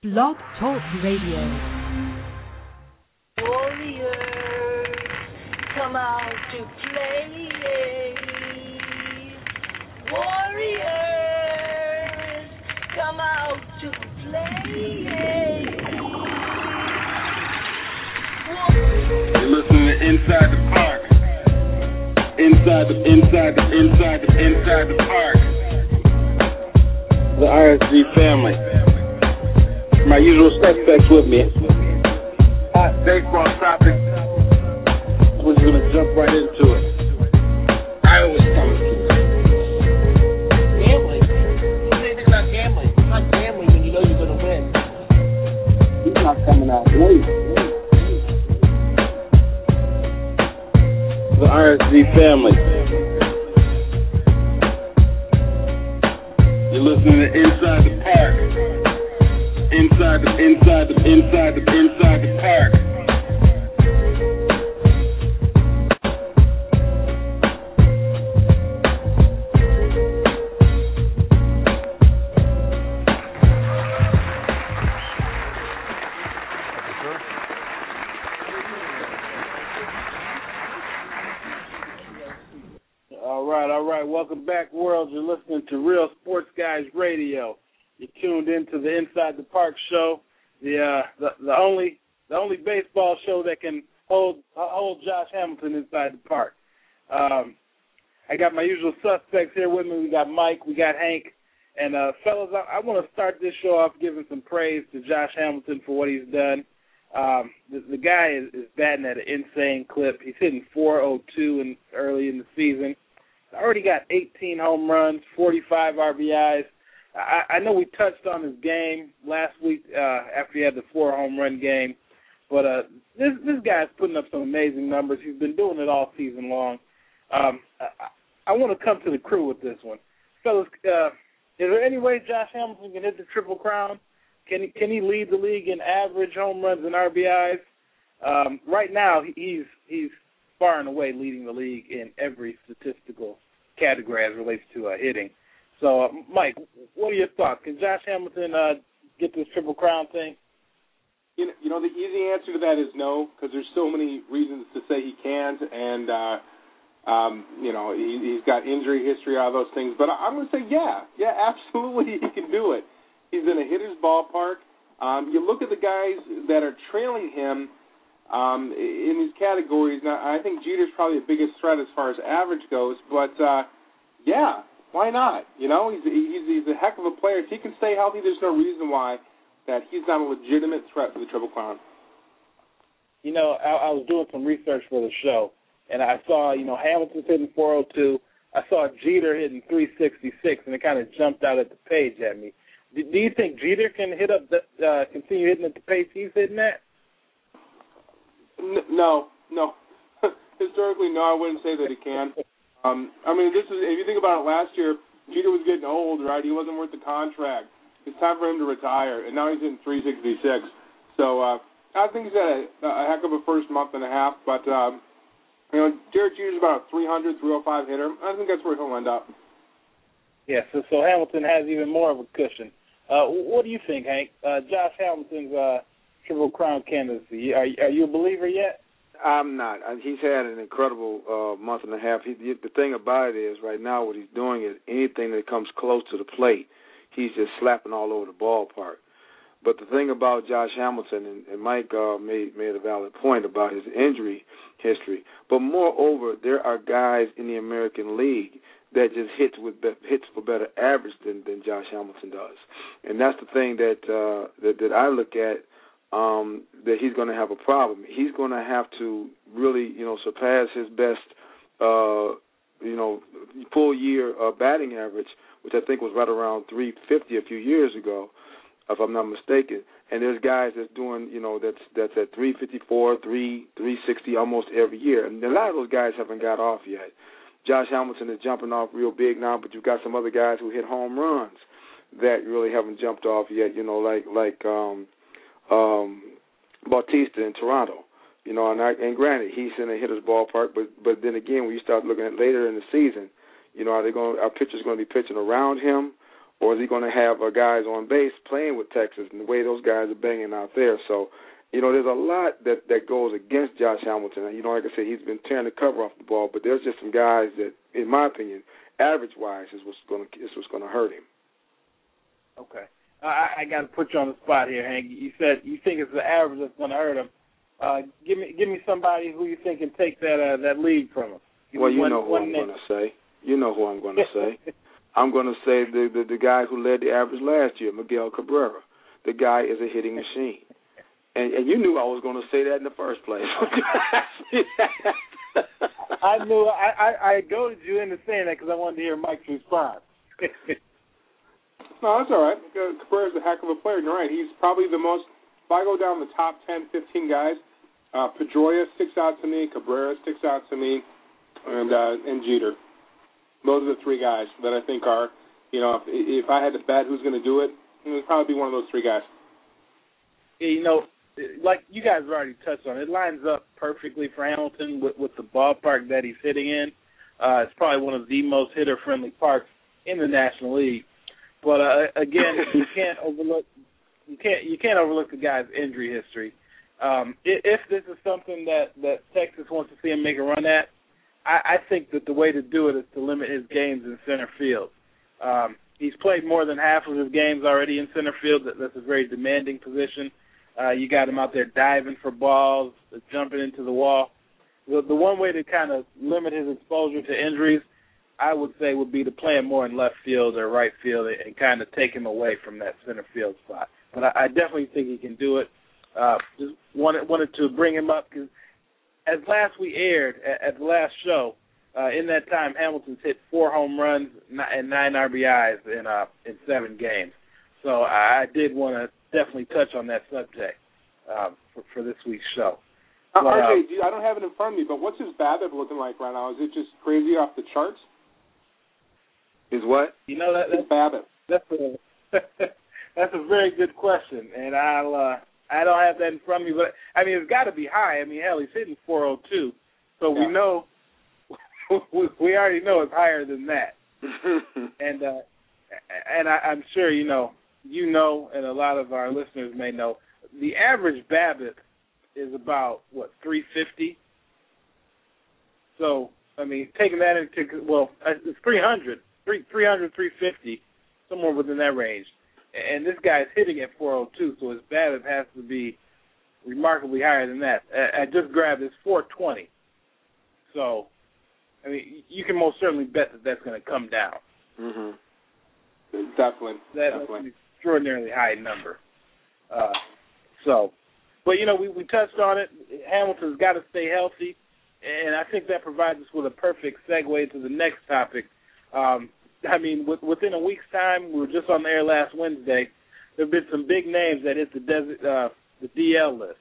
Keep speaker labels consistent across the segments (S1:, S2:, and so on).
S1: Blog Talk Radio.
S2: Warriors, come out to play. Warriors, come out to play.
S3: You're listening to Inside the Park. Inside the inside the inside the inside the park. The RSG family. My usual suspects with me. Hot baseball topic. We're just gonna jump right into it. Iowa State.
S4: Gambling. You say anything about gambling. It's not gambling when you know you're to win.
S3: He's not coming out late. The RSG family. You're listening to Inside. Inside the inside the inside the inside the park. Park show, the uh, the, the only the only baseball show that can hold hold Josh Hamilton inside the park. Um, I got my usual suspects here with me. We got Mike, we got Hank, and uh, fellas, I, I want to start this show off giving some praise to Josh Hamilton for what he's done. Um, the, the guy is, is batting at an insane clip. He's hitting 402 in early in the season. Already got 18 home runs, 45 RBIs. I, I know we touched on his game last week uh, after he had the four home run game, but uh, this this guy's putting up some amazing numbers. He's been doing it all season long. Um, I, I want to come to the crew with this one, fellas. Uh, is there any way Josh Hamilton can hit the triple crown? Can he can he lead the league in average home runs and RBIs? Um, right now, he's he's far and away leading the league in every statistical category as it relates to uh, hitting. So, uh, Mike, what are your thoughts? Can Josh Hamilton uh, get this triple crown thing?
S5: You know, you know, the easy answer to that is no, because there's so many reasons to say he can't, and uh, um, you know, he, he's got injury history, all those things. But I- I'm going to say, yeah, yeah, absolutely, he can do it. He's in a hitter's ballpark. Um, you look at the guys that are trailing him um, in these categories. Now, I think Jeter's probably the biggest threat as far as average goes, but uh, yeah, why not? You know, he's he's he's a heck of a player. If he can stay healthy, there's no reason why that he's not a legitimate threat for the Triple Crown.
S3: You know, I, I was doing some research for the show, and I saw, you know, Hamilton's hitting 402. I saw Jeter hitting 366, and it kind of jumped out at the page at me. Do, do you think Jeter can hit up, the, uh, continue hitting at the pace he's hitting at?
S5: N- no, no. Historically, no, I wouldn't say that he can. Um, I mean, this is if you think about it. Last year, Jeter was getting old, right? He wasn't worth the contract. It's time for him to retire, and now he's in 366. So uh, I think he's had a, a heck of a first month and a half. But um, you know, Derek Jeter's about a 300, 305 hitter. I think that's where he'll end up.
S3: Yeah, so, so Hamilton has even more of a cushion. Uh, what do you think, Hank? Uh, Josh Hamilton's uh, Triple Crown candidacy. Are, are you a believer yet?
S6: I'm not. He's had an incredible uh, month and a half. He, the thing about it is, right now, what he's doing is anything that comes close to the plate, he's just slapping all over the ballpark. But the thing about Josh Hamilton and, and Mike uh, made made a valid point about his injury history. But moreover, there are guys in the American League that just hits with be- hits for better average than than Josh Hamilton does, and that's the thing that uh, that that I look at um, that he's going to have a problem. He's going to have to really, you know, surpass his best, uh, you know, full year uh, batting average, which I think was right around 350 a few years ago, if I'm not mistaken. And there's guys that's doing, you know, that's that's at 354, 3 360 almost every year, and a lot of those guys haven't got off yet. Josh Hamilton is jumping off real big now, but you've got some other guys who hit home runs that really haven't jumped off yet. You know, like like um, um, Bautista in Toronto. You know, and I, and granted, he's in a hitter's ballpark, but but then again, when you start looking at later in the season, you know, are they going? Our pitchers going to be pitching around him, or is he going to have uh, guys on base playing with Texas and the way those guys are banging out there? So, you know, there's a lot that that goes against Josh Hamilton. You know, like I said, he's been tearing the cover off the ball, but there's just some guys that, in my opinion, average wise, is what's going to is what's going to hurt him.
S3: Okay, I, I got to put you on the spot here, Hank. You said you think it's the average that's going to hurt him. Uh, give me give me somebody who you think can take that uh, that lead from him. Give
S6: well, you
S3: one,
S6: know who I'm going to say. You know who I'm going to say. I'm going to say the, the the guy who led the average last year, Miguel Cabrera. The guy is a hitting machine, and and you knew I was going to say that in the first place.
S3: I knew I, I I goaded you into saying that because I wanted to hear Mike's response.
S5: No, that's all right. Cabrera's a heck of a player. You're right. He's probably the most. If I go down the top 10, 15 guys, uh, Pedroia sticks out to me. Cabrera sticks out to me, and uh, and Jeter. Those are the three guys that I think are. You know, if, if I had to bet who's going to do it, it would probably be one of those three guys.
S3: Yeah, you know, like you guys have already touched on, it lines up perfectly for Hamilton with, with the ballpark that he's hitting in. Uh, it's probably one of the most hitter-friendly parks in the National League. But uh, again, you can't overlook you can't you can't overlook the guy's injury history. Um, if, if this is something that that Texas wants to see him make a run at, I, I think that the way to do it is to limit his games in center field. Um, he's played more than half of his games already in center field. That, that's a very demanding position. Uh, you got him out there diving for balls, jumping into the wall. The, the one way to kind of limit his exposure to injuries, I would say, would be to play him more in left field or right field and, kind of take him away from that center field spot. But I, I definitely think he can do it. Uh, just wanted wanted to bring him up because as last we aired at, at the last show, uh, in that time Hamilton's hit four home runs and nine RBIs in uh, in seven games. So I did want to definitely touch on that subject uh, for, for this week's show.
S5: Uh,
S3: uh,
S5: RJ, do you- I don't have it in front of me, but what's his BABIP looking like right now? Is it just crazy off the charts?
S6: Is what?
S3: You know that
S5: His
S3: that's
S5: BABIP.
S3: that's a that's a very good question, and I'll uh, I don't have that in front of me, but I mean it's got to be high. I mean hell, he's hitting 402, so
S5: Yeah.
S3: we know we, we already know it's higher than that. and uh, and I, I'm sure you know you know, and a lot of our listeners may know the average BABIP is about what 350. So I mean, taking that into well, uh, it's 300, 3, 300, 350, somewhere within that range. And this guy's hitting at 402, so his BABIP has to be remarkably higher than that. I, I just grabbed his 420. So, I mean, you can most certainly bet that that's going to come down.
S6: mhm.
S5: Definitely.
S3: That's
S5: Definitely.
S3: an extraordinarily high number. Uh, so, but you know, we we touched on it. Hamilton's got to stay healthy, and I think that provides us with a perfect segue to the next topic. Um, I mean, with, within a week's time, we were just on the air last Wednesday. There have been some big names that hit the desert, uh, the DL list.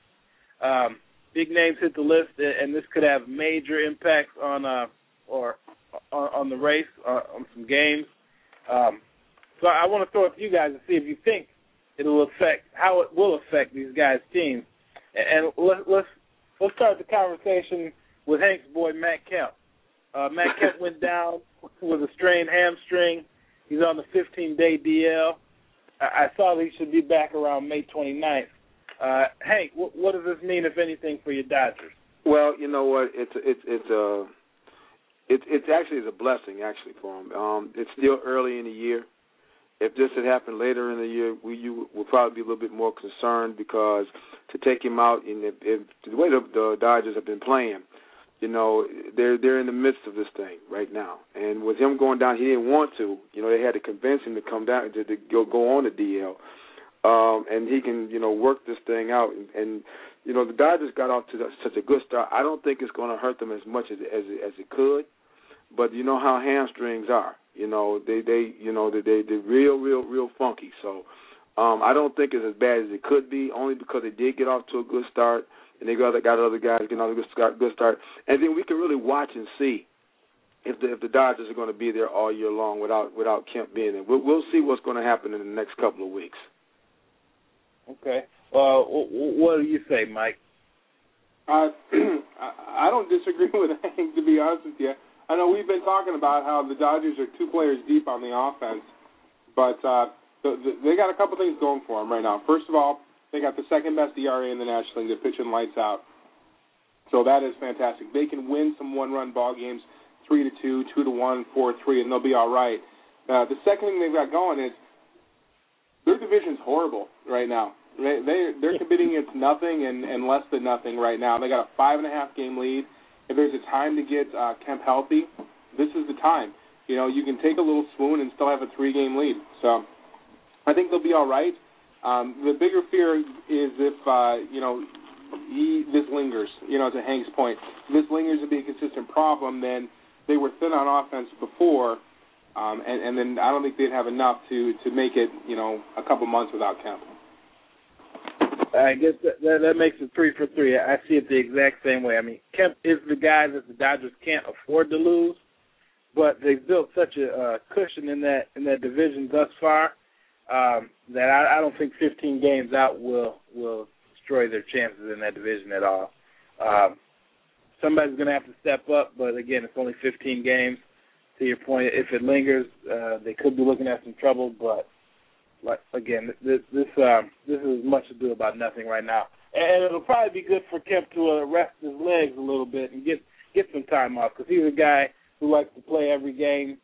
S3: Um, big names hit the list, and this could have major impacts on uh, or on, on the race, uh, on some games. Um, so I want to throw it to you guys and see if you think it will affect how it will affect these guys' teams. And let, let's let's start the conversation with Hank's boy Matt Kemp. Uh, Matt Kemp went down with a strained hamstring. He's on the 15-day DL. I, I saw that he should be back around May 29th. Uh, Hank, what, what does this mean, if anything, for your Dodgers?
S6: Well, you know what? It's it's it's a it it's actually is a blessing actually for him. Um, it's still early in the year. If this had happened later in the year, we you would probably be a little bit more concerned because to take him out and if, if the way the, the Dodgers have been playing, you know they're they're in the midst of this thing right now. And with him going down, he didn't want to. You know they had to convince him to come down to, to go go on the DL. Um, and he can, you know, work this thing out. And, and you know, the Dodgers got off to such a good start. I don't think it's going to hurt them as much as as as it could. But you know how hamstrings are. You know, they they you know they they they're real real real funky. So um, I don't think it's as bad as it could be, only because they did get off to a good start, and they got got other guys getting off to good start, good start, and then we can really watch and see if the if the Dodgers are going to be there all year long without without Kemp being there. We'll, we'll see what's going to happen in the next couple of weeks.
S3: Okay. Uh, wh- wh- what do you say, Mike?
S5: I I don't disagree with Hank, to be honest with you. I know we've been talking about how the Dodgers are two players deep on the offense, But uh, the, the, they got a couple things going for them right now. First of all, they got the second best ERA in the National League. They're pitching lights out. So that is fantastic. They can win some one-run ball games, three to two, two to one, four to three, and they'll be all right. Uh, the second thing they've got going is their division's horrible right now. They they they're competing against nothing and and less than nothing right now. They got a five and a half game lead. If there's a time to get uh, Kemp healthy, this is the time. You know, you can take a little swoon and still have a three game lead. So I think they'll be all right. Um, the bigger fear is if uh, you know he this lingers. You know, to Hank's point, if this lingers to be a consistent problem. Then they were thin on offense before, um, and, and then I don't think they'd have enough to to make it. You know, a couple months without Kemp.
S3: I guess that, that that makes it three for three. I see it the exact same way. I mean, Kemp is the guy that the Dodgers can't afford to lose, but they've built such a uh, cushion in that in that division thus far um, that I, I don't think 15 games out will will destroy their chances in that division at all. Um, somebody's going to have to step up, but again, it's only 15 games. To your point, if it lingers, uh, they could be looking at some trouble, but like again, this this um, this is much ado about nothing right now, and it'll probably be good for Kemp to uh, rest his legs a little bit and get get some time off because he's a guy who likes to play every game.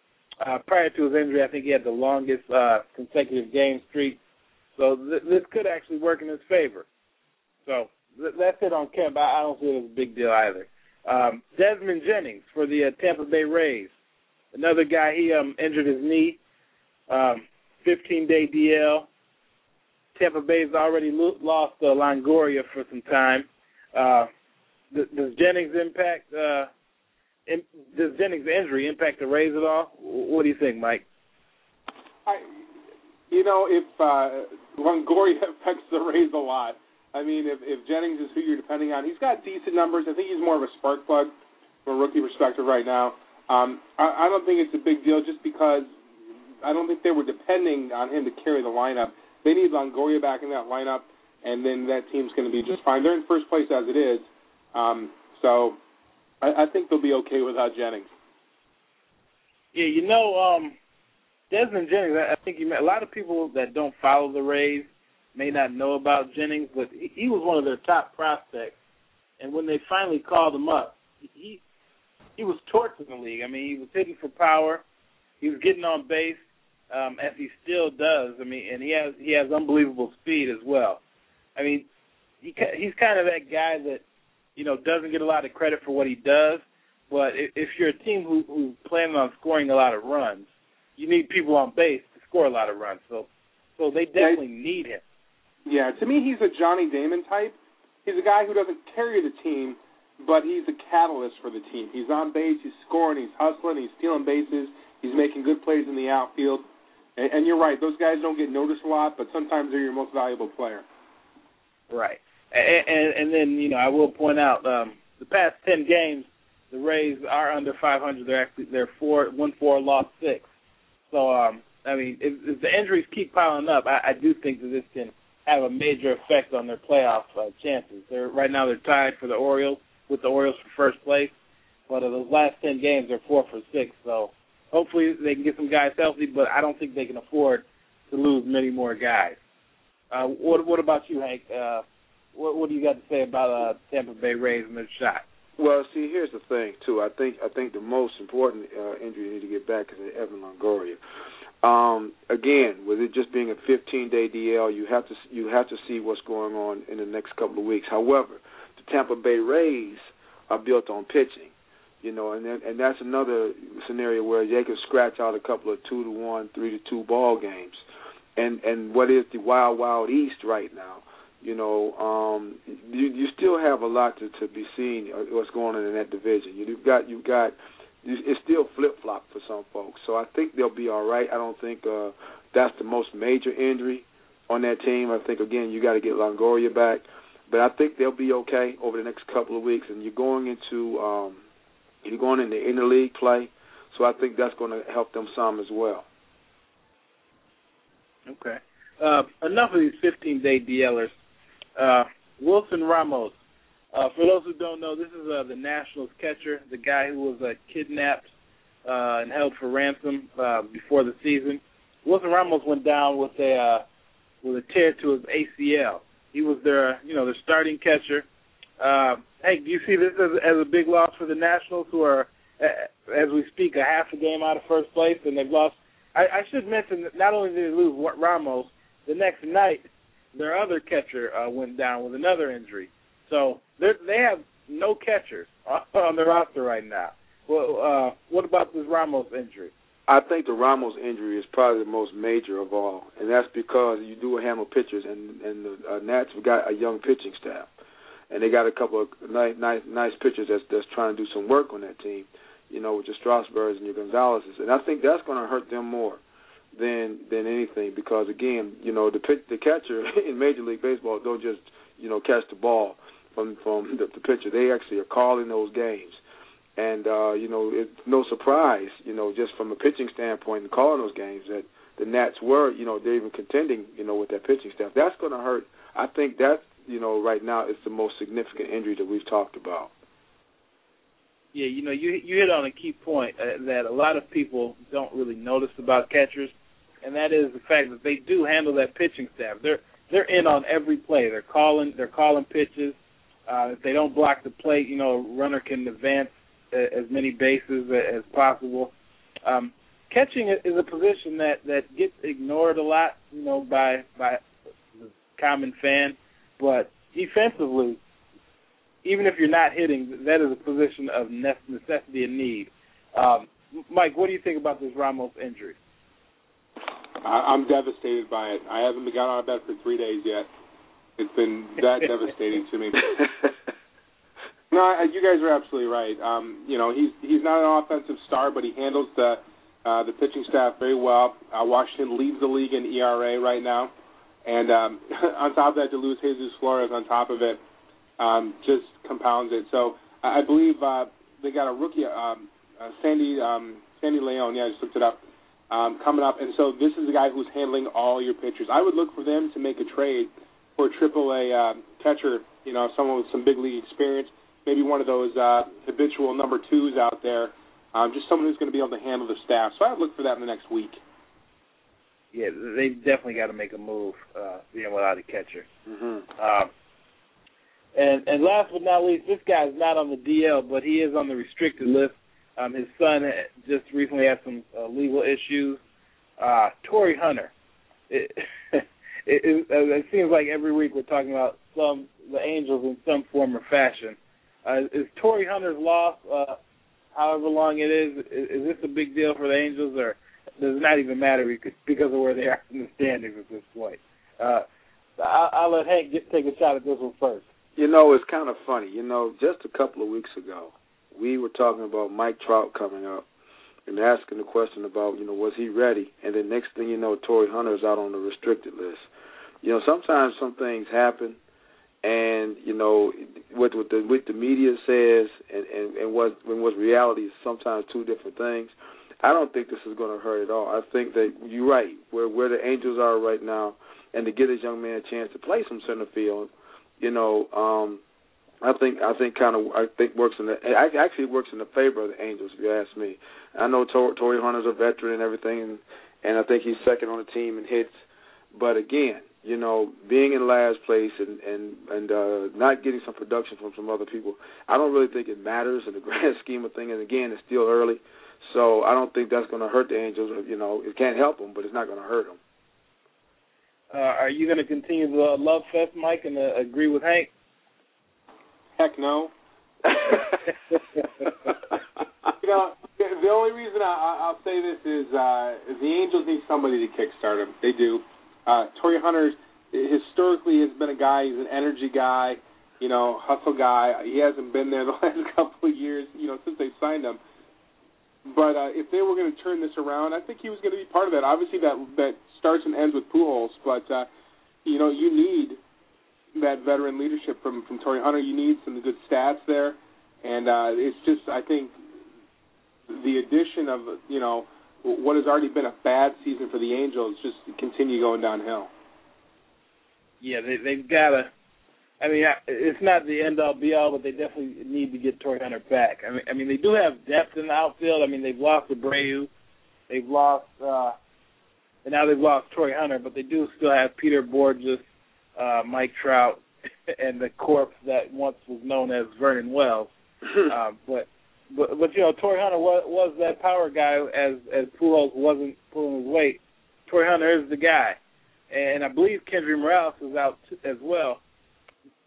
S3: Uh, prior to his injury, I think he had the longest uh, consecutive game streak, so th- this could actually work in his favor. So th- that's it on Kemp. I, I don't see it as a big deal either. Um, Desmond Jennings for the uh, Tampa Bay Rays, another guy. He um, injured his knee. Um, 15 day DL. Tampa Bay's already lo- lost uh, Longoria for some time. Uh, does, does Jennings impact? Uh, does Jennings' injury impact the Rays at all? What do you think, Mike?
S5: I, you know, if uh, Longoria affects the Rays a lot. I mean, if, if Jennings is who you're depending on, he's got decent numbers. I think he's more of a spark plug from a rookie perspective right now. Um, I, I don't think it's a big deal just because I don't think they were depending on him to carry the lineup. They need Longoria back in that lineup, and then that team's going to be just fine. They're in first place as it is, um, so I, I think they'll be okay without Jennings.
S3: Yeah, you know, um, Desmond Jennings. I think you met, a lot of people that don't follow the Rays may not know about Jennings, but he, he was one of their top prospects. And when they finally called him up, he he was torching the league. I mean, he was hitting for power. He was getting on base um, as he still does. I mean, and he has he has unbelievable speed as well. I mean, he he's kind of that guy that you know doesn't get a lot of credit for what he does. But if, if you're a team who who's planning on scoring a lot of runs, you need people on base to score a lot of runs. So so they definitely yeah, need him.
S5: Yeah, to me, he's a Johnny Damon type. He's a guy who doesn't carry the team, but he's a catalyst for the team. He's on base, he's scoring, he's hustling, he's stealing bases, he's making good plays in the outfield. And, and you're right; those guys don't get noticed a lot, but sometimes they're your most valuable player.
S3: Right, and, and, then you know I will point out um, the past ten games, the Rays are under 500. They're actually they're four, one four, lost six. So um, I mean, if, if the injuries keep piling up, I, I do think that this can have a major effect on their playoff uh, chances. They're right now they're tied for the Orioles with the Orioles for first place, but of those last ten games, they're four for six. So hopefully they can get some guys healthy, but I don't think they can afford to lose many more guys. Uh, what What about you, Hank? Uh, what What do you got to say about uh, Tampa Bay Rays and their shot?
S6: Well, see, here's the thing too. I think I think the most important uh, injury you need to get back is Evan Longoria. Um, again, with it just being a 15 day DL, you have to you have to see what's going on in the next couple of weeks. However, the Tampa Bay Rays are built on pitching you know, and then, and that's another scenario where they could scratch out a couple of two to one, three to two ball games, and and what is the wild wild east right now? You know, um, you you still have a lot to to be seen uh, what's going on in that division. You've got you've got it's still flip flop for some folks, so I think they'll be all right. I don't think uh, that's the most major injury on that team. I think again you got to get Longoria back, but I think they'll be okay over the next couple of weeks. And you're going into um, you're going into interleague play, so I think that's going to help them some as well.
S3: Okay. Uh, enough of these 15-day DLers. Uh, Wilson Ramos. Uh, for those who don't know, this is uh, the Nationals catcher, the guy who was uh, kidnapped uh, and held for ransom uh, before the season. Wilson Ramos went down with a uh, with a tear to his ACL. He was their you know their starting catcher. Uh, hey, do you see this as, as a big loss for the Nationals, who are as we speak a half a game out of first place, and they've lost. I, I should mention that not only did they lose Ramos, the next night their other catcher uh, went down with another injury. So they have no catchers on the roster right now. Well, uh, what about this Ramos injury?
S6: I think the Ramos injury is probably the most major of all, and that's because you do handle pitchers, and and the uh, Nats have got a young pitching staff, and they got a couple of nice nice nice pitchers that's that's trying to do some work on that team, you know, with your Strasburgs and your Gonzalez's, and I think that's going to hurt them more than than anything because again, you know, the pitch, the catcher in Major League Baseball don't just you know catch the ball from from the, the pitcher; they actually are calling those games and uh, you know, it's no surprise, you know, just from a pitching standpoint and calling those games that the Nats were, you know, they're even contending, you know, with that pitching staff. That's going to hurt. I think that, you know, right now is the most significant injury that we've talked about.
S3: Yeah, you know, you you hit on a key point uh, that a lot of people don't really notice about catchers, and that is the fact that they do handle that pitching staff. They're they're in on every play. They're calling they're calling pitches. Uh, if they don't block the plate, you know, a runner can advance as many bases as possible. Um, catching is a position that that gets ignored a lot, you know, by by the common fan. But defensively, even if you're not hitting, that is a position of necessity and need. Um, Mike, what do you think about this Ramos injury?
S5: I'm devastated by it. I haven't got out of bed for three days yet. It's been that devastating to me. No, you guys are absolutely right. Um, you know, he's he's not an offensive star, but he handles the uh, the pitching staff very well. Uh, Washington leads the league in ERA right now, and um, on top of that, to lose Jesus Flores on top of it um, just compounds it. So I believe uh, they got a rookie, um, uh, Sandy um, Sandy Leon. Yeah, I just looked it up. Um, coming up, and so this is the guy who's handling all your pitchers. I would look for them to make a trade for a Triple A uh, catcher. You know, someone with some big league experience maybe one of those uh, habitual number twos out there, um, just someone who's going to be able to handle the staff. So I'd look for that in the next week.
S3: Yeah, they definitely got to make a move, uh, being without a catcher.
S6: Mm-hmm.
S3: Um, and and last but not least, this guy's not on the DL, but he is on the restricted list. Um, his son just recently had some uh, legal issues. Uh, Torii Hunter. It, it, it, it seems like every week we're talking about some the Angels in some form or fashion. Uh, is Torii Hunter's loss, uh, however long it is, is, is this a big deal for the Angels, or does it not even matter because of where they are in the standings at this point? Uh, I'll, I'll let Hank get, take a shot at this one first.
S6: You know, it's kind of funny. You know, just a couple of weeks ago, we were talking about Mike Trout coming up and asking the question about, you know, was he ready? And then next thing you know, Torii Hunter is out on the restricted list. You know, sometimes some things happen and you know what what the what the media says and and, and what when what reality is sometimes two different things. I don't think this is going to hurt at all. I think that you're right where where the Angels are right now, and to get this young man a chance to play some center field, you know, um, I think I think kind of I think works in the actually works in the favor of the Angels if you ask me. I know Tor, Torii Hunter's a veteran and everything, and and I think he's second on the team in hits, but again, you know, being in last place and and and uh, not getting some production from some other people, I don't really think it matters in the grand scheme of things. And again, it's still early, so I don't think that's going to hurt the Angels. You know, it can't help them, but it's not going to hurt them.
S3: Uh, are you going to continue the love fest, Mike, and uh, agree with Hank?
S5: Heck no. you know, the, the only reason I, I'll say this is uh, the Angels need somebody to kickstart them. They do. Uh, Torii Hunter historically has been a guy. He's an energy guy, you know, hustle guy. He hasn't been there the last couple of years, you know, since they signed him. But uh, if they were going to turn this around, I think he was going to be part of that. Obviously, that that starts and ends with Pujols, but uh, you know, you need that veteran leadership from from Torii Hunter. You need some good stats there, and uh, it's just I think the addition of you know what has already been a bad season for the Angels just continue going downhill.
S3: Yeah, they, they've got to. I mean, it's not the end all be all, but they definitely need to get Torii Hunter back. I mean, I mean, they do have depth in the outfield. I mean, they've lost Abreu, they've lost uh, and now they've lost Troy Hunter, but they do still have Peter Bourjos, uh, Mike Trout, and the corpse that once was known as Vernon Wells. uh, but but but you know, Troy Hunter was was that power guy as as Pujols wasn't pulling his weight. Troy Hunter is the guy, and I believe Kendry Morales is out t- as well.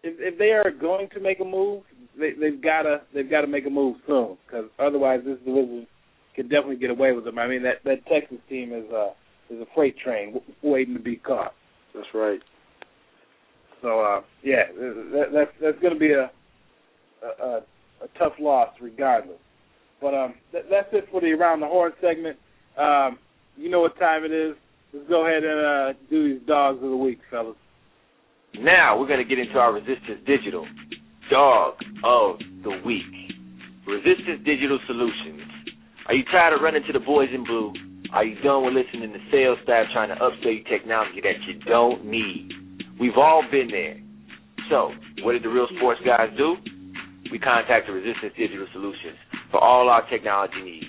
S3: If, if they are going to make a move, they, they've got to they've got to make a move soon because otherwise this division can definitely get away with them. I mean that that Texas team is a is a freight train w- waiting to be caught.
S6: That's right.
S3: So uh, yeah, that, that's that's going to be a, a a tough loss regardless. But um, that, that's it for the around the horn segment. Um, you know what time it is. Let's go ahead and uh, do these dogs of the week, fellas.
S7: Now we're going to get into our Resistance Digital Dog of the Week. Resistance Digital Solutions. Are you tired of running to the boys in blue? Are you done with listening to sales staff trying to upsell you technology that you don't need? We've all been there. So, what did the real sports guys do? We contacted Resistance Digital Solutions for all our technology needs.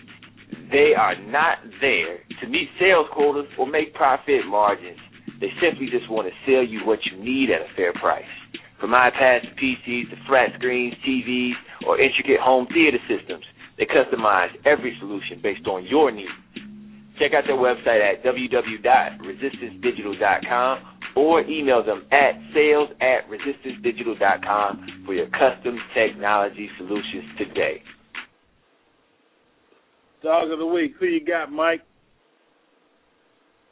S7: They are not there to meet sales quotas or make profit margins. They simply just want to sell you what you need at a fair price. From iPads to PCs to flat screens, TVs, or intricate home theater systems, they customize every solution based on your needs. Check out their website at www.resistancedigital.com or email them at sales at resistancedigital.com for your custom technology solutions today.
S3: Dog of the week. Who you got, Mike?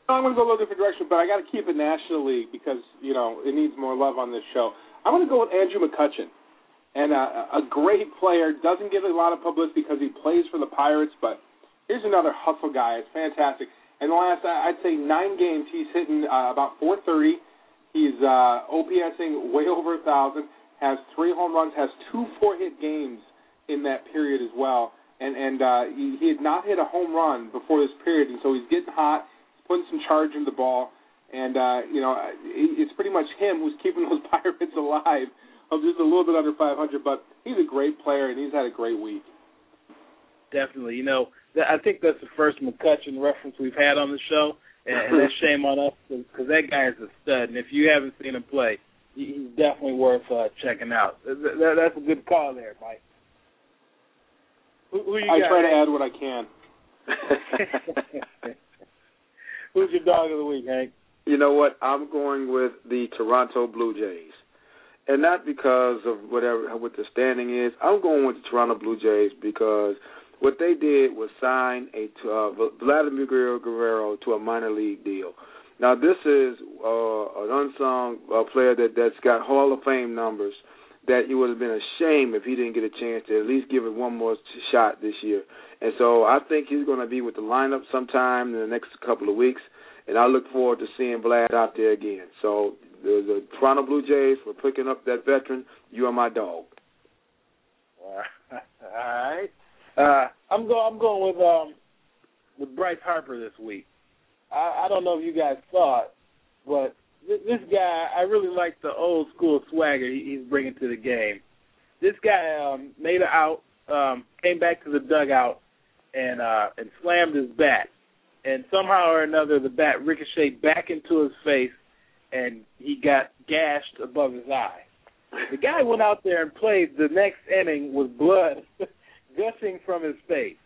S5: I'm going to go a little different direction, but I got to keep it National League because you know it needs more love on this show. I'm going to go with Andrew McCutchen, and uh, a great player. Doesn't get a lot of publicity because he plays for the Pirates, but here's another hustle guy. It's fantastic. And the last, I'd say nine games, he's hitting uh, about 430. He's uh, OPSing way over a thousand. Has three home runs. Has two four-hit games in that period as well. And and uh, he, he had not hit a home run before this period, and so he's getting hot. He's putting some charge in the ball, and uh, you know it's pretty much him who's keeping those Pirates alive. I'm just a little bit under 500, but he's a great player, and he's had a great week.
S3: Definitely. You know, I think that's the first McCutchen reference we've had on the show, and, and that's shame on us because that guy is a stud. And if you haven't seen him play, he's definitely worth uh, checking out. That, that's a good call there, Mike. Who, who you
S5: I
S3: got?
S5: try to add what I can.
S3: Who's your dog of the week, Hank?
S6: You know what? I'm going with the Toronto Blue Jays. And not because of whatever what the standing is. I'm going with the Toronto Blue Jays because what they did was sign a uh, Vladimir Guerrero to a minor league deal. Now this is uh, an unsung uh, player that that's got Hall of Fame numbers. That it would have been a shame if he didn't get a chance to at least give it one more shot this year. And so I think he's going to be with the lineup sometime in the next couple of weeks. And I look forward to seeing Vlad out there again. So the, the Toronto Blue Jays for picking up that veteran. You are my dog.
S3: All right. Uh, I'm going. I'm going with um with Bryce Harper this week. I, I don't know if you guys saw it, but th- this guy, I really like the old school swagger he, he's bringing to the game. This guy um, made it out, um, came back to the dugout, and uh, and slammed his bat, and somehow or another the bat ricocheted back into his face, and he got gashed above his eye. The guy went out there and played the next inning with blood gushing from his face.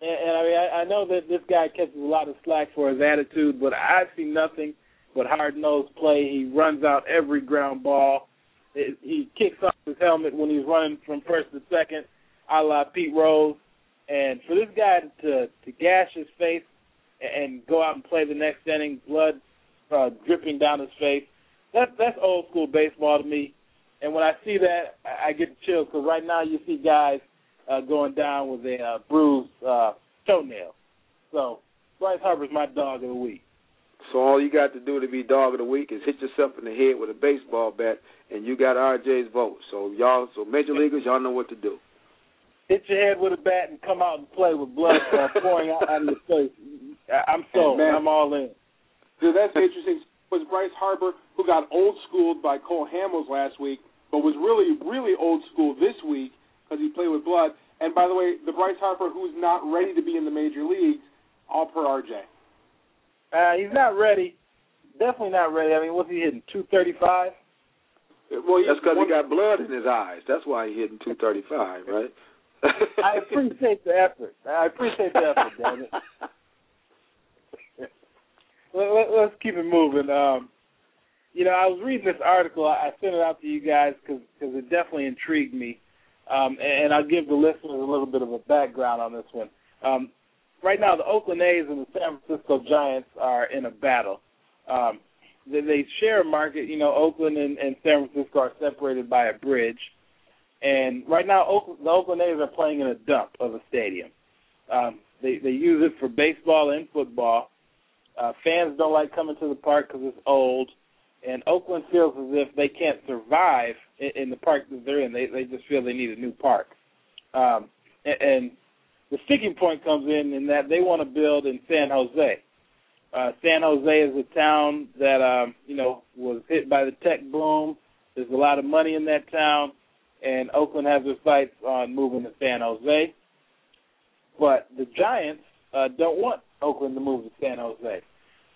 S3: And, and I mean, I, I know that this guy catches a lot of slack for his attitude, but I see nothing but hard nosed play. He runs out every ground ball. It, he kicks off his helmet when he's running from first to second, a la Pete Rose. And for this guy to to gash his face and go out and play the next inning, blood uh, dripping down his face, that that's old school baseball to me. And when I see that, I, get chills because right now you see guys uh, going down with a uh, bruised uh, toenail. So Bryce Harper's my dog of the week.
S6: So all you got to do to be dog of the week is hit yourself in the head with a baseball bat, and you got RJ's vote. So y'all, so major leaguers, y'all know what to do.
S3: Hit your head with a bat and come out and play with blood uh, pouring out of your face. I'm sold.
S5: Man.
S3: I'm all in.
S5: Dude, that's interesting. Was Bryce Harper, who got old schooled by Cole Hamels last week, but was really, really old school this week because he played with blood. And by the way, the Bryce Harper who's not ready to be in the major leagues, all per RJ.
S3: Uh, he's not ready. Definitely not ready. I mean, what's he hitting? Two thirty-five.
S6: Well, that's because he got blood in his eyes. That's why he hitting two thirty-five, right?
S3: I appreciate the effort. I appreciate the effort, damn it. let, let, let's keep it moving. Um, you know, I was reading this article. I sent it out to you guys because it definitely intrigued me. Um, and I'll give the listeners a little bit of a background on this one. Um, right now, the Oakland A's and the San Francisco Giants are in a battle. Um, they, they share a market. You know, Oakland and, and San Francisco are separated by a bridge. And right now, Oakland, the Oakland A's are playing in a dump of a stadium. Um, they they use it for baseball and football. Uh, fans don't like coming to the park because it's old, and Oakland feels as if they can't survive in, in the park that they're in. They they just feel they need a new park. Um, and, and the sticking point comes in in that they want to build in San Jose. Uh, San Jose is a town that um, you know was hit by the tech boom. There's a lot of money in that town, and Oakland has their sights on moving to San Jose. But the Giants uh, don't want Oakland to move to San Jose.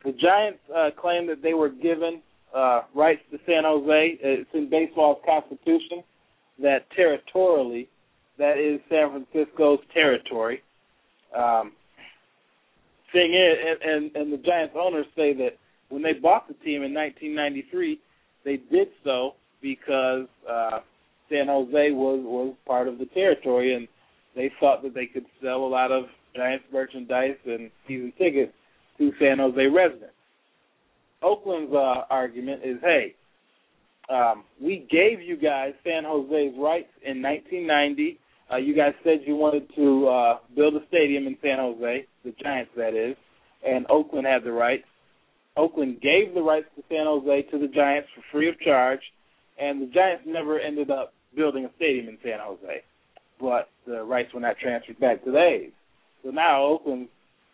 S3: The Giants uh, claim that they were given uh, rights to San Jose. It's in baseball's constitution that territorially, that is San Francisco's territory. Um, thing is, and, and, and the Giants owners say that when they bought the team in 1993, they did so because uh, San Jose was was part of the territory, and they thought that they could sell a lot of Giants merchandise and season tickets to San Jose residents. Oakland's uh, argument is, hey, um, we gave you guys San Jose's rights in 1990. Uh, you guys said you wanted to uh, build a stadium in San Jose, the Giants, that is, and Oakland had the rights. Oakland gave the rights to San Jose to the Giants for free of charge, and the Giants never ended up building a stadium in San Jose, but the rights were not transferred back to the A's. So now Oakland's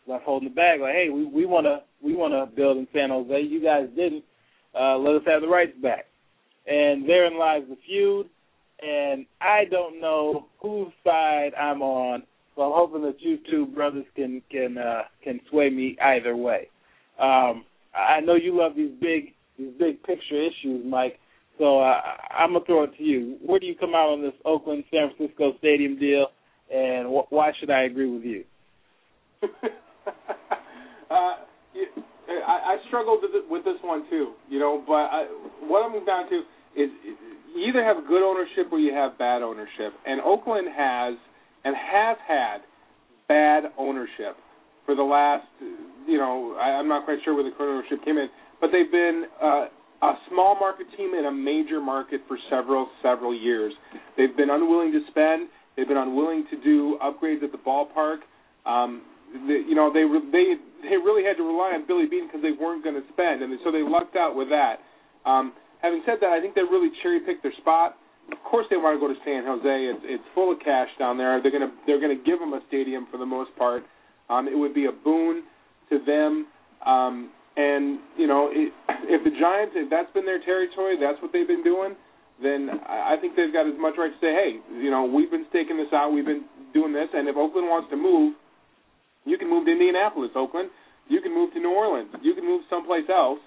S3: left holding the bag, like, hey, we we want to we want to build in San Jose. You guys didn't. Uh, let us have the rights back. And therein lies the feud. And I don't know whose side I'm on, so I'm hoping that you two brothers can can uh, can sway me either way. Um, I know you love these big these big picture issues, Mike. So uh, I'm gonna throw it to you. Where do you come out on this Oakland San Francisco Stadium deal, and wh- why should I agree with you?
S5: uh, I, I struggled with, this one too, you know. But I, what I'm down to is you either have good ownership or you have bad ownership, and Oakland has and has had bad ownership for the last, you know, I, I'm not quite sure where the current ownership came in, but they've been uh, a small market team in a major market for several several years. They've been unwilling to spend. They've been unwilling to do upgrades at the ballpark. Um, the, you know, they they they really had to rely on Billy Beane because they weren't going to spend, and so they lucked out with that. Um, having said that, I think they really cherry picked their spot. Of course, they want to go to San Jose. It's it's full of cash down there. They're gonna they're gonna give them a stadium for the most part. Um, it would be a boon to them. Um, and you know, it, if the Giants, if that's been their territory, that's what they've been doing. Then I think they've got as much right to say, hey, you know, we've been staking this out, we've been doing this, and if Oakland wants to move, you can move to Indianapolis, Oakland. You can move to New Orleans. You can move someplace else.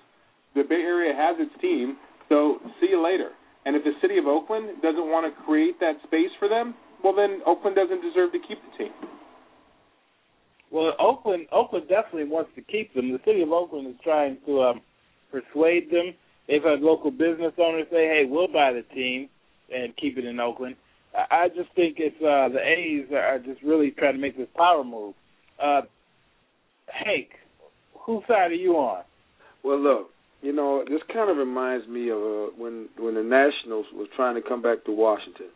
S5: The Bay Area has its team, so see you later. And if the city of Oakland doesn't want to create that space for them, well, then Oakland doesn't deserve to keep the team.
S3: Well, Oakland, Oakland definitely wants to keep them. The city of Oakland is trying to um, persuade them. They've had local business owners say, "Hey, we'll buy the team and keep it in Oakland." I just think it's uh, the A's are just really trying to make this power move. Uh, Hank, whose side are you on?
S6: Well, look, you know, this kind of reminds me of uh, when when the Nationals was trying to come back to Washington,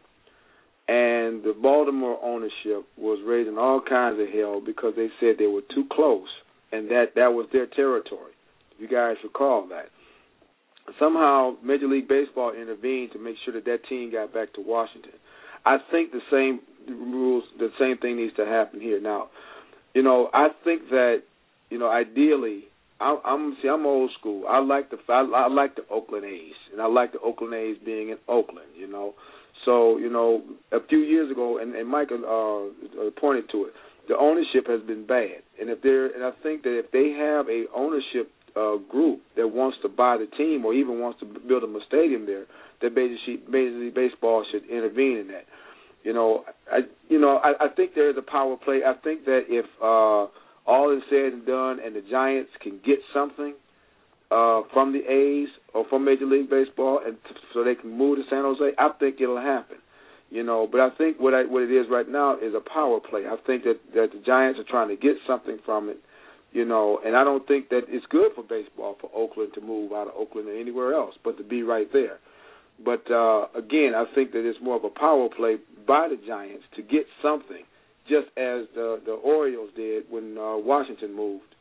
S6: and the Baltimore ownership was raising all kinds of hell because they said they were too close, and that that was their territory. You guys recall that. Somehow, Major League Baseball intervened to make sure that that team got back to Washington. I think the same rules, the same thing needs to happen here. Now, you know, I think that you know, ideally, I, I'm see, I'm old school. I like the I, I like the Oakland A's, and I like the Oakland A's being in Oakland. You know, so you know, a few years ago, and, and Michael uh, pointed to it. the ownership has been bad. And if they're and I think that if they have a ownership uh, group that wants to buy the team or even wants to build them a stadium there, that Major League Baseball should intervene in that. You know, I you know I, I think there is a power play. I think that if uh, all is said and done, and the Giants can get something uh, from the A's or from Major League Baseball, and t- so they can move to San Jose, I think it'll happen. You know, but I think what I, what it is right now is a power play. I think that that the Giants are trying to get something from it. You know, and I don't think that it's good for baseball for Oakland to move out of Oakland or anywhere else, but to be right there. But uh, again, I think that it's more of a power play by the Giants to get something, just as the the Orioles did when uh, Washington moved.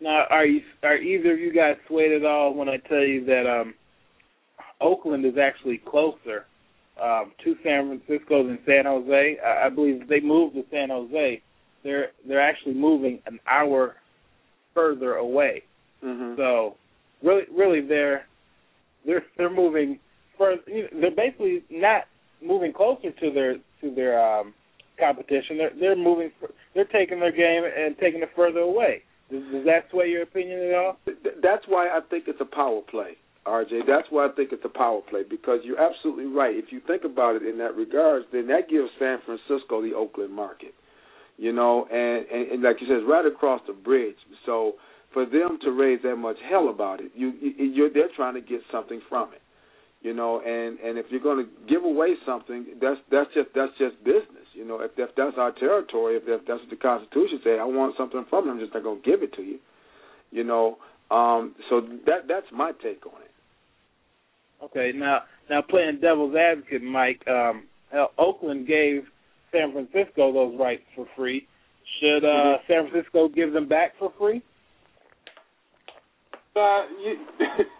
S3: Now, are you are either of you guys swayed at all when I tell you that um, Oakland is actually closer um, to San Francisco than San Jose? I, I believe if they move to San Jose, they're they're actually moving an hour further away.
S6: Mm-hmm.
S3: So really, really, they're they're they're moving further. They're basically not moving closer to their to their um, competition. They're they're moving. They're taking their game and taking it further away. Does, does that sway your opinion at all?
S6: That's why I think it's a power play, RJ. That's why I think it's a power play because you're absolutely right. If you think about it in that regards, then that gives San Francisco the Oakland market. You know, and, and, and like you said, right across the bridge. So for them to raise that much hell about it, you, you you're they're trying to get something from it you know and and if you're going to give away something that's that's just that's just business you know. If, if that's our territory if, if that's what the constitution say i want something from them i'm just not going to give it to you you know. Um so that that's my take on it.
S3: Okay now now playing devil's advocate mike um oakland gave san francisco those rights for free. Should uh mm-hmm. san francisco give them back for free
S5: uh you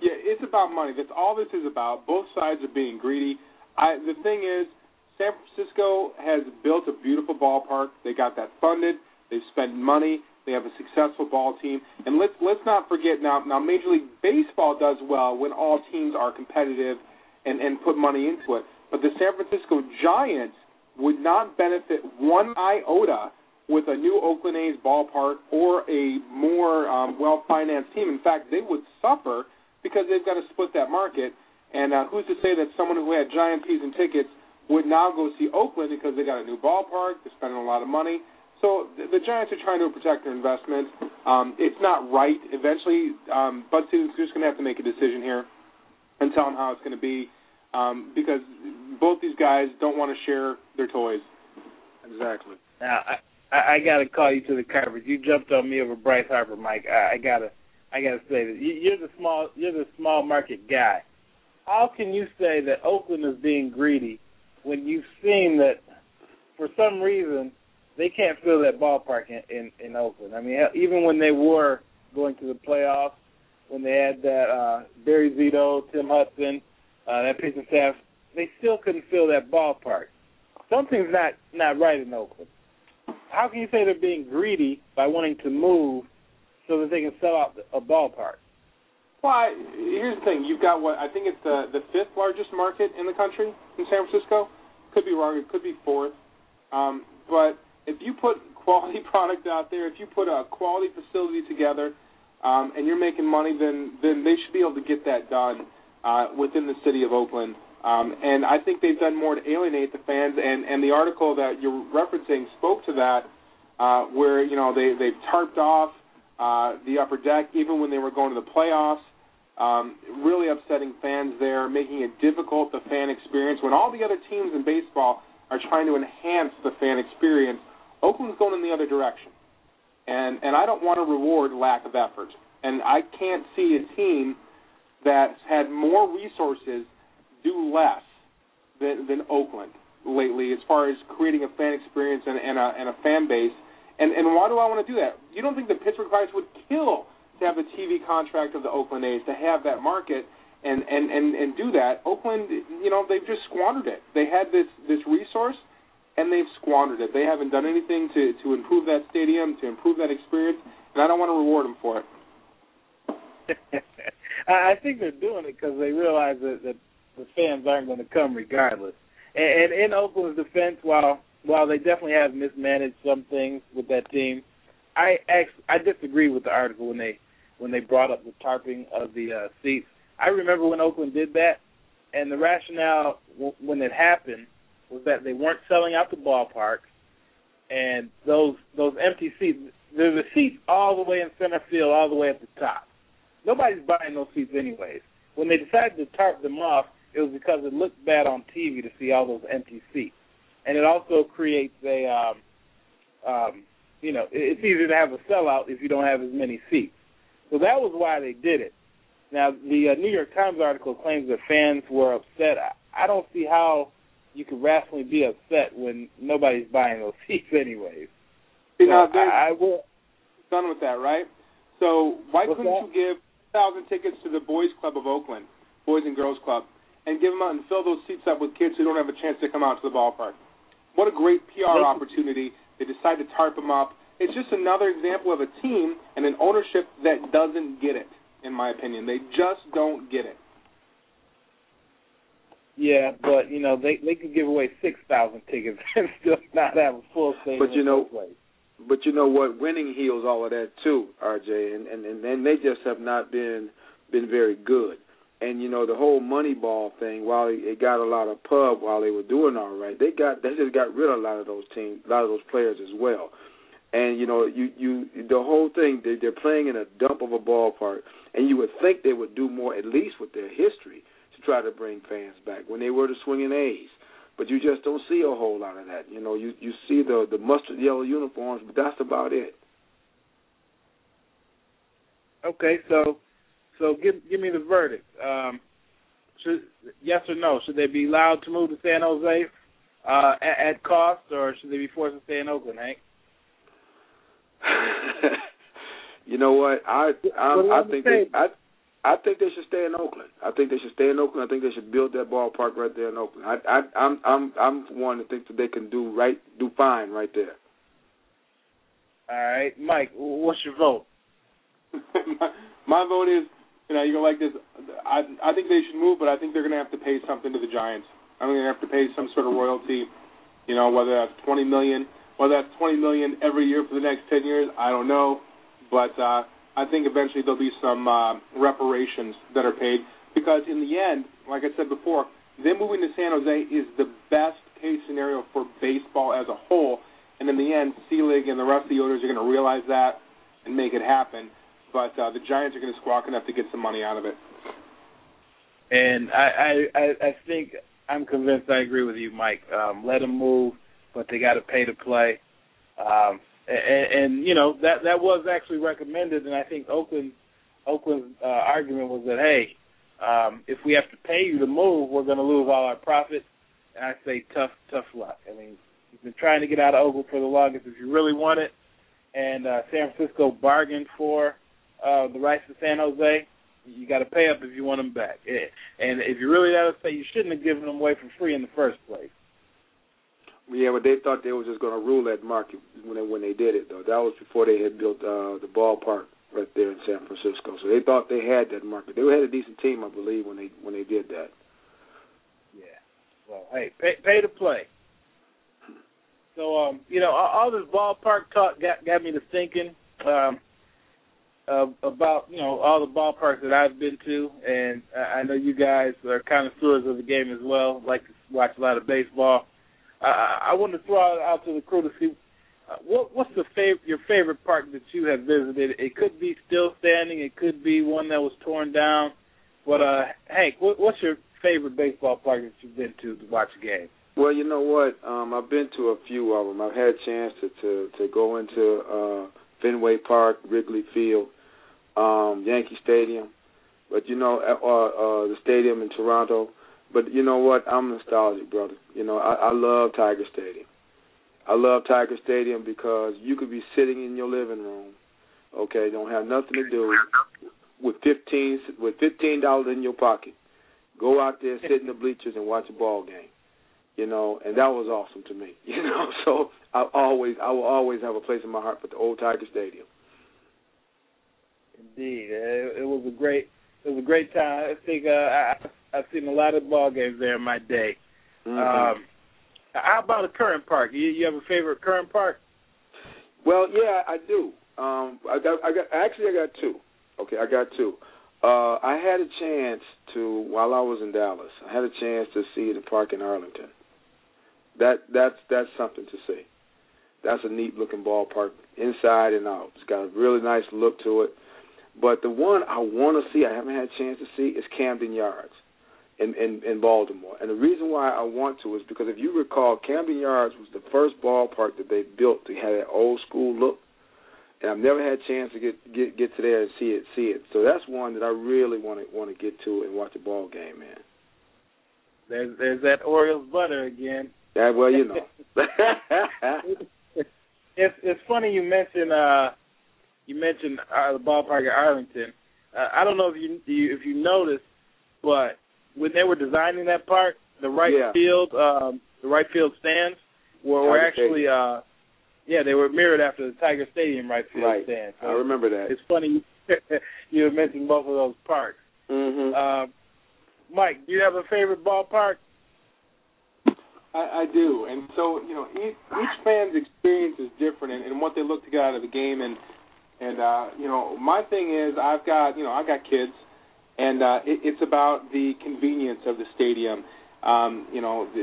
S5: Yeah, it's about money. That's all this is about. Both sides are being greedy. I the thing is, San Francisco has built a beautiful ballpark. They got that funded. They've spent money. They have a successful ball team. And let's let's not forget now. Now Major League Baseball does well when all teams are competitive and and put money into it. But the San Francisco Giants would not benefit one iota with a new Oakland A's ballpark or a more um, well financed team. In fact, they would suffer because they've got to split that market. And uh, who's to say that someone who had giant season tickets would now go see Oakland because they got a new ballpark, they're spending a lot of money. So the, the Giants are trying to protect their investment. Um, it's not right. Eventually, um, Bud Selig just going to have to make a decision here and tell them how it's going to be um, because both these guys don't want to share their toys.
S6: Exactly.
S3: Now, I, I, I got to call you to the carpet. You jumped on me over Bryce Harper, Mike. I, I got to I gotta say that you're the small you're the small market guy. How can you say that Oakland is being greedy when you've seen that for some reason they can't fill that ballpark in in, in Oakland? I mean, even when they were going to the playoffs, when they had that uh, Barry Zito, Tim Hudson, uh, that pitching staff, they still couldn't fill that ballpark. Something's not not right in Oakland. How can you say they're being greedy by wanting to move so that they can sell out a ballpark.
S5: Well, I, here's the thing: you've got what I think it's the the fifth largest market in the country in San Francisco. Could be wrong; it could be fourth. Um, but if you put quality product out there, if you put a quality facility together, um, and you're making money, then then they should be able to get that done uh, within the city of Oakland. Um, and I think they've done more to alienate the fans. And and the article that you're referencing spoke to that, uh, where you know they they've tarped off uh, the upper deck, even when they were going to the playoffs. Um, really upsetting fans there, making it difficult the fan experience. When all the other teams in baseball are trying to enhance the fan experience, Oakland's going in the other direction. And and I don't want to reward lack of effort. And I can't see a team that's had more resources do less than, than Oakland lately as far as creating a fan experience and, and, a, and a fan base and and why do I want to do that? You don't think the Pittsburgh Pirates would kill to have the TV contract of the Oakland A's to have that market and and and and do that? Oakland, you know, they've just squandered it. They had this this resource and they've squandered it. They haven't done anything to to improve that stadium, to improve that experience, and I don't want to reward them for it.
S3: I think they're doing it because they realize that, that the fans aren't going to come regardless. And, and in Oakland's defense, while while they definitely have mismanaged some things with that team, I actually I disagree with the article when they when they brought up the tarping of the uh, seats. I remember when Oakland did that, and the rationale w- when it happened was that they weren't selling out the ballpark, and those those empty seats. There's the seats all the way in center field, all the way at the top. Nobody's buying those seats anyways. When they decided to tarp them off, it was because it looked bad on TV to see all those empty seats, and it also creates a, um, um, you know, it's easier to have a sellout if you don't have as many seats. So that was why they did it. Now, the uh, New York Times article claims that fans were upset. I, I don't see how you could rationally be upset when nobody's buying those seats anyways.
S5: See,
S3: So
S5: now,
S3: I, I will.
S5: done with that, right? So why
S3: What's
S5: couldn't
S3: that?
S5: you give thousand tickets to the Boys Club of Oakland, Boys and Girls Club, and give them out and fill those seats up with kids who don't have a chance to come out to the ballpark? What a great PR opportunity! They decide to tarp them up. It's just another example of a team and an ownership that doesn't get it, in my opinion. They just don't get it.
S3: Yeah, but you know they they could give away six thousand tickets and still not have a full stadium.
S6: But you know- But you know what? Winning heals all of that too, RJ, and and and, and they just have not been been very good. And you know the whole Moneyball thing. While it got a lot of pub while they were doing all right, they got they just got rid of a lot of those teams, a lot of those players as well. And you know you you the whole thing they they're playing in a dump of a ballpark, and you would think they would do more at least with their history to try to bring fans back when they were the swinging A's but you just don't see a whole lot of that. You know, you you see the the mustard yellow uniforms, but that's about it.
S3: Okay, so so give give me the verdict. Um, should yes or no? Should they be allowed to move to San Jose uh, at, at cost, or should they be forced to stay in Oakland, Hank?
S6: you know what? I I,
S3: What
S6: I think they, I I think they should stay in Oakland. I think they should stay in Oakland. I think they should build that ballpark right there in Oakland. I I I'm I'm I'm one to think that they can do right do fine right there.
S3: All right, Mike, what's your vote?
S5: my, my vote is, you know, you're like this. I I think they should move, but I think they're gonna have to pay something to the Giants. I'm gonna have to pay some sort of royalty. You know, whether that's twenty million, whether that's twenty million every year for the next ten years, I don't know. But uh, I think eventually there'll be some uh, reparations that are paid because in the end, like I said before, them moving to San Jose is the best case scenario for baseball as a whole. And in the end, Selig and the rest of the owners are going to realize that and make it happen. But uh, the Giants are going to squawk enough to get some money out of it.
S3: And I I I, think I'm convinced I agree with you, Mike. Um, let them move, but they got to pay to play. Um, and, and you know that that was actually recommended, and I think Oakland Oakland's uh, argument was that hey, um, if we have to pay you to move, we're going to lose all our profits. And I say tough tough luck. I mean, you've been trying to get out of Oakland for the longest. If you really want it, and uh, San Francisco bargained for uh, the rights to San Jose, you got to pay up if you want them back. Eh, And if you really that upset, you shouldn't have given them away for free in the first place.
S6: Yeah, but they thought they were just going to rule that market when they when they did it though. That was before they had built uh, the ballpark right there in San Francisco. So they thought they had that market. They had a decent team, I believe, when they when they did that.
S3: Yeah. Well, hey, pay, pay to play. So, um, you know, all, all this ballpark talk got got me to thinking um, uh, about you know all the ballparks that I've been to, and I know you guys are connoisseurs of stewards of the game as well. Like to watch a lot of baseball. I, I want to throw it out to the crew to see uh, what what's the fav- your favorite park that you have visited. It could be still standing. It could be one that was torn down. But uh, Hank, what, what's your favorite baseball park that you've been to to watch a game?
S6: Well, you know what? Um, I've been to a few of them. I've had a chance to to, to go into uh, Fenway Park, Wrigley Field, um, Yankee Stadium, but you know, uh, uh, the stadium in Toronto. But you know what? I'm nostalgic, brother. You know, I, I love Tiger Stadium. I love Tiger Stadium because you could be sitting in your living room, okay, don't have nothing to do with fifteen with fifteen dollars in your pocket. Go out there, sit in the bleachers, and watch a ball game. You know, and that was awesome to me. You know, so I always, I will always have a place in my heart for the old Tiger Stadium.
S3: Indeed, it, it was a great, it was a great time. I think uh, I, I've seen a lot of ball games there in my day.
S6: Mhm.
S3: Um, How about a current park? You, you have a favorite current park?
S6: Well, yeah, I do. Um, I got, I got, actually, I got two. Okay, I got two. Uh, I had a chance to while I was in Dallas. I had a chance to see the park in Arlington. That that's that's something to see. That's a neat looking ballpark, inside and out. It's got a really nice look to it. But the one I want to see, I haven't had a chance to see, is Camden Yards in, in in Baltimore. And the reason why I want to is because if you recall, Camden Yards was the first ballpark that they built to have that old school look. And I've never had a chance to get get get to there and see it see it. So that's one that I really want to want to get to and watch a ball game in.
S3: There's there's that Orioles butter again.
S6: Yeah, well, you know.
S3: it's it's funny you mentioned uh you mentioned uh, the ballpark at Arlington. Uh, I don't know if you, you if you noticed, but when they were designing that park, the right
S6: Yeah.
S3: field um the right field stands were, were
S6: Tiger
S3: actually uh yeah they were mirrored after the Tiger Stadium right field
S6: right.
S3: stands.
S6: I remember that.
S3: It's funny you mentioned both of those parks.
S6: hmm
S3: Uh, Mike, do you have a favorite ballpark?
S5: I, I do, and so you know, each, each fan's experience is different, and, and what they look to get out of the game, and and uh, you know, my thing is, I've got you know, I've got kids, and uh, it, it's about the convenience of the stadium. Um, you know, the,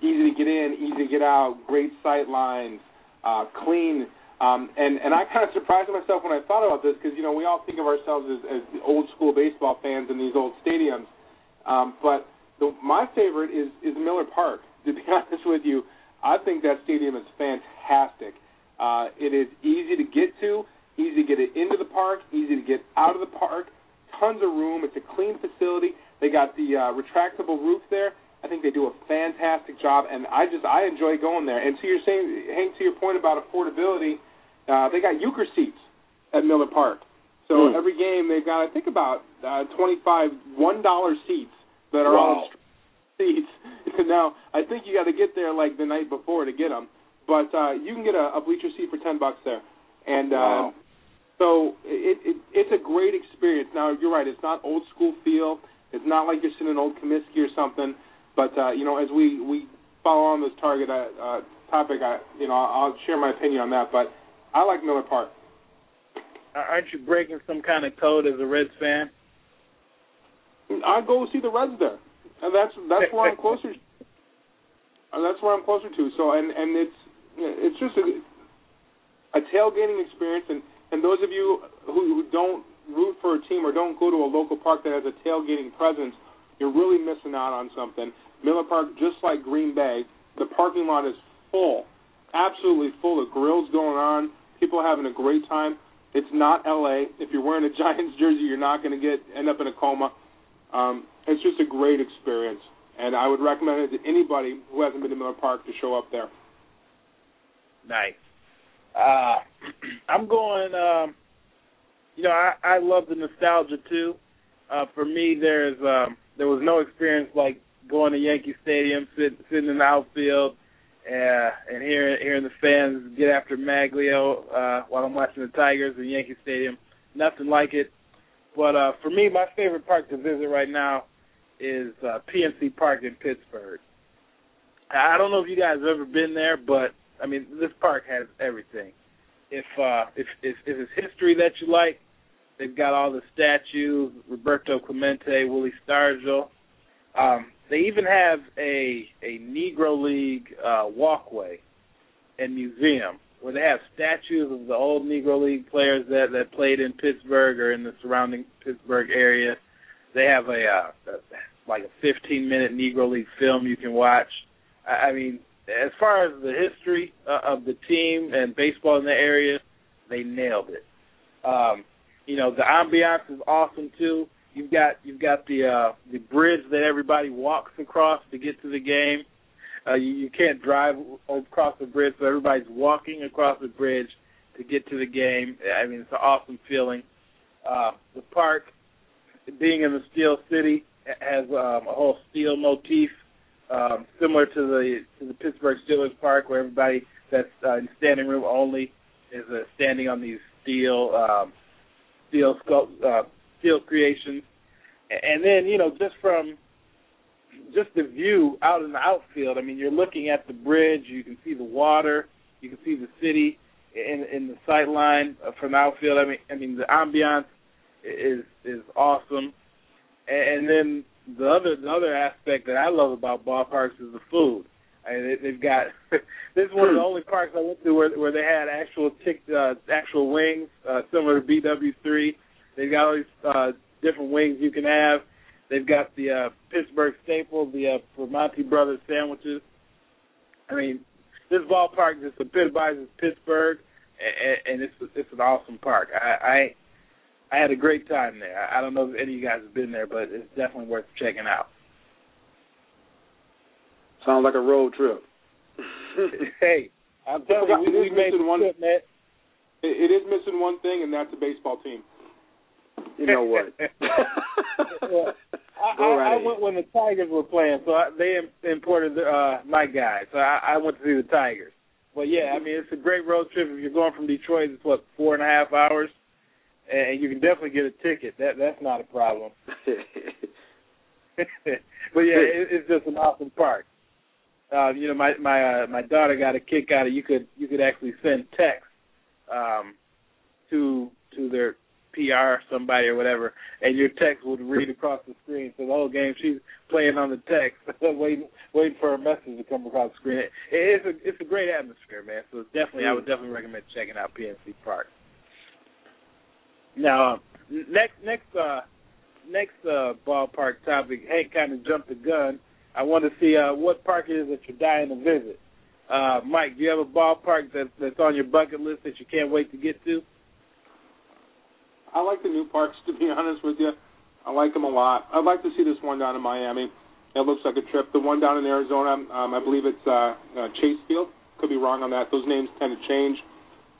S5: easy to get in, easy to get out, great sight lines, uh, clean. Um, and and I kind of surprised myself when I thought about this because you know we all think of ourselves as, as old school baseball fans in these old stadiums, um, but the, my favorite is is Miller Park. To be honest with you, I think that stadium is fantastic. Uh, it is easy to get to, easy to get it into the park, easy to get out of the park. Tons of room. It's a clean facility. They got the uh, retractable roof there. I think they do a fantastic job, and I just I enjoy going there. And to your saying, Hank, to your point about affordability, uh, they got Uecker seats at Miller Park. So
S6: Hmm.
S5: every game they've got I think about uh, twenty five one dollar seats that are
S6: Wow.
S5: on seats. now I think you got to get there like the night before to get them, but uh, you can get a, a bleacher seat for ten bucks there, and uh,
S6: Wow.
S5: So it, it it's a great experience. Now you're right; it's not old school feel. It's not like you're sitting in old Comiskey or something. But uh, you know, as we we follow on this target uh, uh, topic, I you know I'll share my opinion on that. But I like Miller Park.
S3: Aren't you breaking some kind of code as a Reds fan?
S5: I go see the Reds there, and that's that's where I'm closer. And that's where I'm closer to. So and and it's it's just a a tailgating experience. And and those of you who, who don't root for a team or don't go to a local park that has a tailgating presence, you're really missing out on something. Miller Park, just like Green Bay, the parking lot is full, absolutely full of grills going on. People having a great time. It's not LA. If you're wearing a Giants jersey, you're not going to get end up in a coma. Um, it's just a great experience, and I would recommend it to anybody who hasn't been to Miller Park to show up there.
S3: Nice. Uh, I'm going. Um, you know, I, I love the nostalgia too. Uh, for me, there's um, there was no experience like going to Yankee Stadium, sit, sitting in the outfield, uh, and hearing hearing the fans get after Magglio uh, while I'm watching the Tigers in Yankee Stadium. Nothing like it. But uh, for me, my favorite park to visit right now is uh, PNC Park in Pittsburgh. I don't know if you guys have ever been there, but I mean, this park has everything. If uh, if if, if it's history that you like, they've got all the statues, Roberto Clemente, Willie Stargell. Um, they even have a a Negro League uh, walkway and museum where they have statues of the old Negro League players that that played in Pittsburgh or in the surrounding Pittsburgh area. They have a, uh, a like a 15 minute Negro League film you can watch. I, I mean, as far as the history uh, of the team and baseball in the area, they nailed it. Um, you know, the ambiance is awesome too. You've got you've got the uh, the bridge that everybody walks across to get to the game. Uh, you, you can't drive across the bridge, so everybody's walking across the bridge to get to the game. I mean, it's an awesome feeling. Uh, the park, being in the Steel City, has um, a whole steel motif um, similar to the to the Pittsburgh Steelers Park, where everybody that's uh, in standing room only is uh, standing on these steel um, steel sculpt, uh, steel creations, and then you know just from just the view out in the outfield. I mean, you're looking at the bridge. You can see the water. You can see the city in in the sight line from the outfield. I mean, I mean the ambiance is is awesome. And then the other the other aspect that I love about ballparks is the food. I mean, they, they've got this is one of the only parks I went to where where they had actual tick uh, actual wings uh, similar to BW3. They've got all these uh, different wings you can have. They've got the uh, Pittsburgh staple, the uh, Primanti Brothers sandwiches. I mean, this ballpark just epitomizes Pittsburgh, and, and it's it's an awesome park. I, I I had a great time there. I don't know if any of you guys have been there, but it's definitely worth checking out.
S6: Sounds like a road trip.
S3: hey, I'm telling you, we,
S5: It is
S3: we made
S5: missing one-
S3: it, man.
S5: It, it is missing one thing, and that's a baseball team.
S6: You know what?
S3: Well, I,
S6: Go
S3: I,
S6: right
S3: I went when the Tigers were playing, so I, they im- imported uh, my guy. So I, I went to see the Tigers. But yeah, I mean it's a great road trip. If you're going from Detroit, it's what four and a half hours, and you can definitely get a ticket. That that's not a problem. but yeah, it, it's just an awesome park. Uh, you know, my my uh, my daughter got a kick out of you could you could actually send text um, to to their PR somebody or whatever, and your text would read across the screen. So the whole game she's playing on the text, waiting waiting for a message to come across the screen. It, it's a it's a great atmosphere, man. So definitely, I would definitely recommend checking out PNC Park. Now, next next uh, next uh, ballpark topic, Hank kind of jumped the gun. I want to see uh, what park it is that you're dying to visit. Uh, Mike, do you have a ballpark that, that's on your bucket list that you can't wait to get to?
S5: I like the new parks, to be honest with you. I like them a lot. I'd like to see this one down in Miami. It looks like a trip. The one down in Arizona, um, I believe it's uh, uh, Chase Field. Could be wrong on that. Those names tend to change.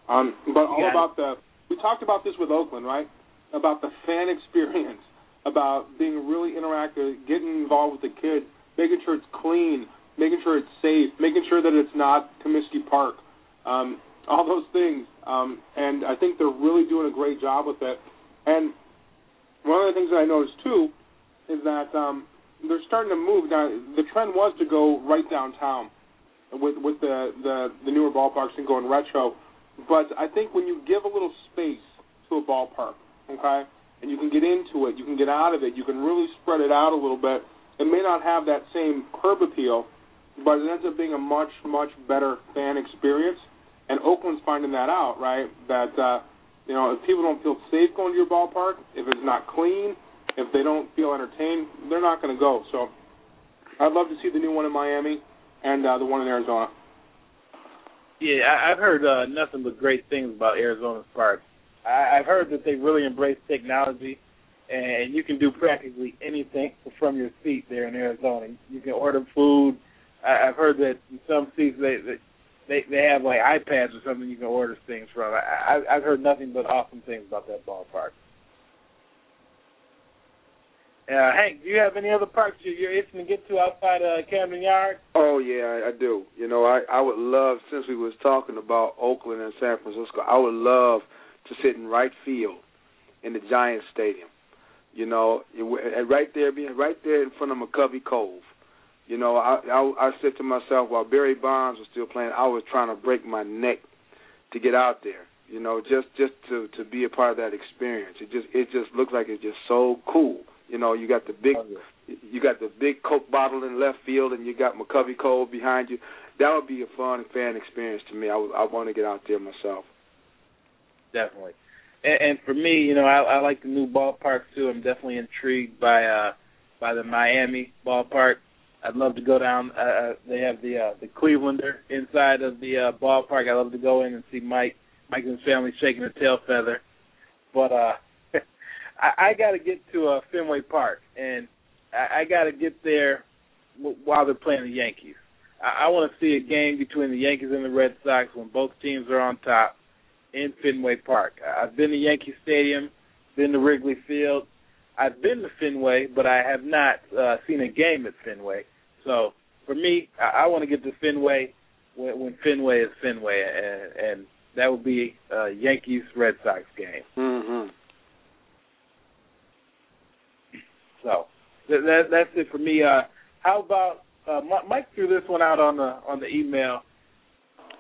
S5: Um, but all
S3: got it.
S5: about the. We talked about this with Oakland, right? About the fan experience, about being really interactive, getting involved with the kids, making sure it's clean, making sure it's safe, making sure that it's not Comiskey Park. Um, all those things. Um, and I think they're really doing a great job with it. And one of the things that I noticed too is that um, they're starting to move. Now, the trend was to go right downtown with with the the, the newer ballparks and going retro. But I think when you give a little space to a ballpark, okay, and you can get into it, you can get out of it, you can really spread it out a little bit. It may not have that same curb appeal, but it ends up being a much much better fan experience. And Oakland's finding that out, right? That uh, you know, if people don't feel safe going to your ballpark, if it's not clean, if they don't feel entertained, they're not going to go. So, I'd love to see the new one in Miami and uh, the one in Arizona.
S3: Yeah, I, I've heard uh, nothing but great things about Arizona's park. I, I've heard that they really embrace technology, and you can do practically anything from your seat there in Arizona. You can order food. I, I've heard that in some seats they they they, they have like iPads or something you can order things from. I, I, I've heard nothing but awesome things about that ballpark. Uh, Hank, do you have any other parks you- you're itching to get to outside uh, Camden Yard?
S6: Oh yeah, I, I do. You know, I I would love since we was talking about Oakland and San Francisco, I would love to sit in right field in the Giants Stadium. You know, it, right there, being right there in front of McCovey Cove. You know, I, I I said to myself while Barry Bonds was still playing, I was trying to break my neck to get out there. You know, just just to to be a part of that experience. It just it just looks like it's just so cool. You know, you got the big you got the big Coke bottle in left field, and you got McCovey Cove behind you. That would be a fun fan experience to me. I would, I want to get out there myself.
S3: Definitely. And, and for me, you know, I, I like the new ballpark too. I'm definitely intrigued by uh by the Miami ballpark. I'd love to go down. Uh, uh, they have the uh, the Clevelander inside of the uh, ballpark. I'd love to go in and see Mike, Mike and his family shaking a tail feather. But uh, I, I got to get to uh, Fenway Park, and I, I got to get there w- while they're playing the Yankees. I, I want to see a game between the Yankees and the Red Sox when both teams are on top in Fenway Park. I've been to Yankee Stadium, been to Wrigley Field. I've been to Fenway, but I have not uh, seen a game at Fenway. So for me, I, I want to get to Fenway when, when Fenway is Fenway, and, and that would be a Yankees Red Sox game.
S6: Mm-hmm.
S3: So that, that that's it for me. Uh, how about uh, Mike threw this one out on the on the email.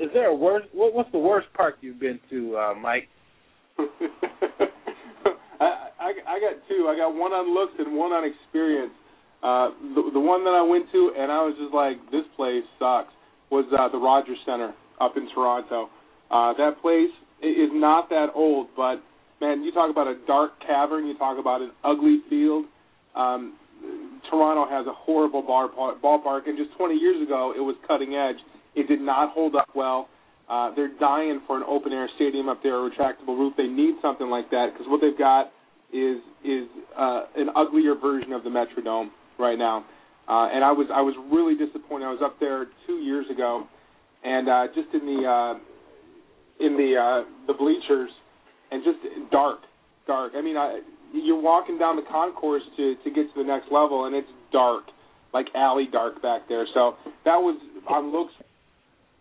S3: Is there a worst? What, what's the worst park you've been to, uh, Mike?
S5: I, I I got two. I got one on looks and one on experience. Uh, the the one that I went to and I was just like, this place sucks. Was uh, the Rogers Center up in Toronto. Uh, that place is not that old, but man, you talk about a dark cavern. You talk about an ugly field. Um, Toronto has a horrible bar, ballpark, and just 20 years ago, it was cutting edge. It did not hold up well. Uh, they're dying for an open air stadium up there, a retractable roof. They need something like that because what they've got is is uh, an uglier version of the Metrodome right now. Uh, and I was I was really disappointed. I was up there two years ago, and uh, just in the uh, in the uh, the bleachers, and just dark, dark. I mean, I, you're walking down the concourse to to get to the next level, and it's dark, like alley dark back there. So that was on looks.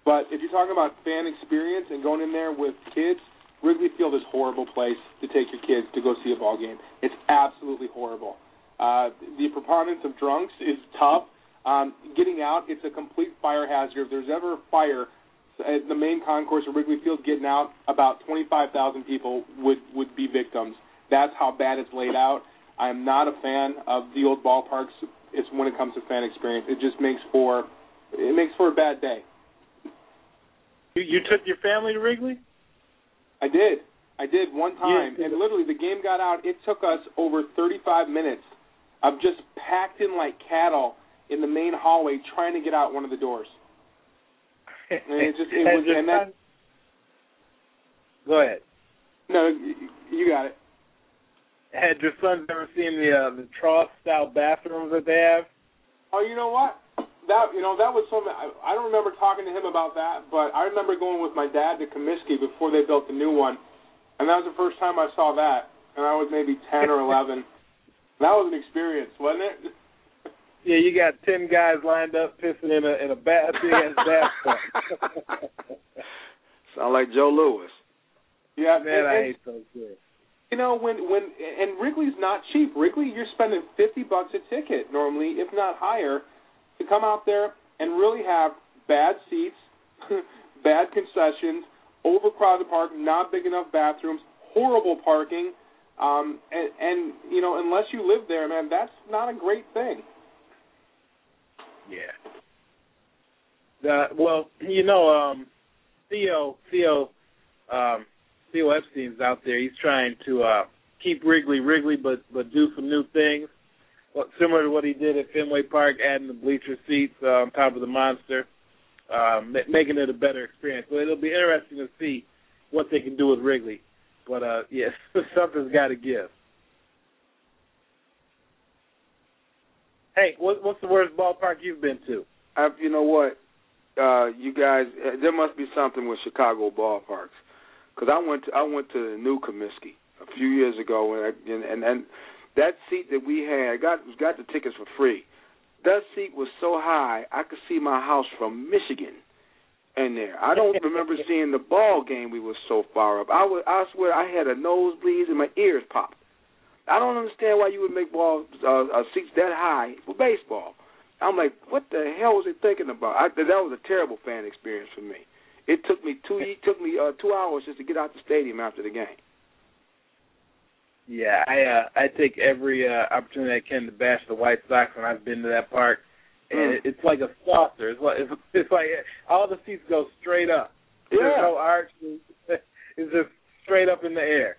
S5: But if you're talking about fan experience and going in there with kids, Wrigley Field is a horrible place to take your kids to go see a ball game. It's absolutely horrible. Uh, the preponderance of drunks is tough. Um, getting out, it's a complete fire hazard. If there's ever a fire at the main concourse of Wrigley Field, getting out, about 25,000 people would would be victims. That's how bad it's laid out. I am not a fan of the old ballparks. It's when it comes to fan experience. It just makes for it makes for a bad day.
S3: You, you took your family to Wrigley?
S5: I did. I did one time,
S3: Yeah.
S5: and literally the game got out. It took us over 35 minutes of just packed in like cattle in the main hallway trying to get out one of the doors. And it just it was and that
S3: Go ahead.
S5: no, you- you got it.
S3: Had your sons ever seen the uh, the trough style bathrooms that they have?
S5: Oh, you know what? That you know that was something I, I don't remember talking to him about that, but I remember going with my dad to Comiskey before they built the new one, and that was the first time I saw that, and I was maybe ten or eleven. That was an experience, wasn't it?
S3: Yeah, you got ten guys lined up pissing in a in a bat big ass bathtub.
S6: Sound like Joe Lewis.
S5: Yeah,
S3: Man,
S5: and,
S3: I hate those kids.
S5: You know when when and Wrigley's not cheap. Wrigley, you're spending fifty bucks a ticket normally, if not higher, to come out there and really have bad seats, bad concessions, overcrowded park, not big enough bathrooms, horrible parking, um, and and you know unless you live there, man, that's not a great thing.
S3: Yeah. Uh, well, you know, um, Theo Theo um, Theo Epstein's out there. He's trying to uh, keep Wrigley Wrigley, but but do some new things. Well, similar to what he did at Fenway Park, adding the bleacher seats uh, on top of the monster, um, ma- making it a better experience. So it'll be interesting to see what they can do with Wrigley. But uh, yes, something's got to give. Hey, what, what's the worst ballpark you've been to?
S6: I, you know what? Uh, you guys, uh, there must be something with Chicago ballparks. Because I went to I went to the new Comiskey a few years ago, and, I, and and and that seat that we had, I got got the tickets for free. That seat was so high, I could see my house from Michigan in there. I don't remember seeing the ball game. We were so far up. I would, I swear, I had a nosebleed and my ears popped. I don't understand why you would make ball uh, uh, seats that high for baseball. I'm like, what the hell was they thinking about? I, that was a terrible fan experience for me. It took me two it took me uh, two hours just to get out the stadium after the game.
S3: Yeah, I uh, I take every uh, opportunity I can to bash the White Sox when I've been to that park, and
S6: Mm.
S3: it, it's like a saucer. It's like it's, it's like all the seats go straight up. There's
S6: Yeah.
S3: no arch. It's just straight up in the air.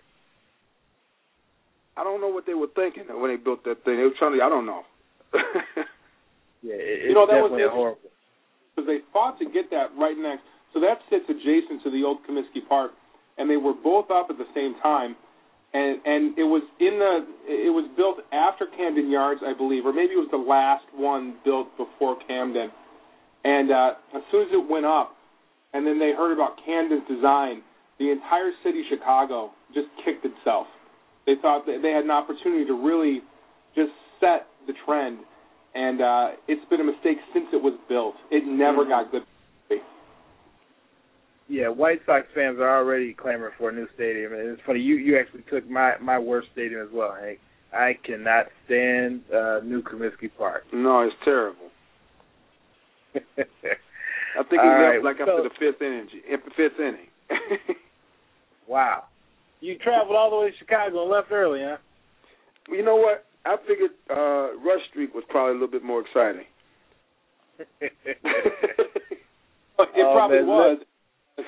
S6: I don't know what they were thinking when they built that thing. They were trying to. I don't know.
S3: Yeah, it,
S5: You know,
S3: it's
S5: that was
S3: horrible.
S5: because they fought to get that right next. So that sits adjacent to the old Comiskey Park, and they were both up at the same time. And and it was in the it was built after Camden Yards, I believe, or maybe it was the last one built before Camden. And uh, as soon as it went up, and then they heard about Camden's design, the entire city Chicago just kicked itself. They thought that they had an opportunity to really just set the trend, and uh, it's been a mistake since it was built. It never got good.
S3: Yeah, White Sox fans are already clamoring for a new stadium, and it's funny. You you actually took my my worst stadium as well, Hank. I cannot stand uh, New Comiskey Park.
S6: no, it's terrible. I think he left
S3: right,
S6: like
S3: so-
S6: after the fifth inning. Fifth inning.
S3: wow. You traveled all the way to Chicago and left early, huh?
S6: Well, you know what? I figured uh, Rush Street was probably a little bit more exciting.
S5: It
S3: Oh,
S5: probably
S3: man,
S5: was.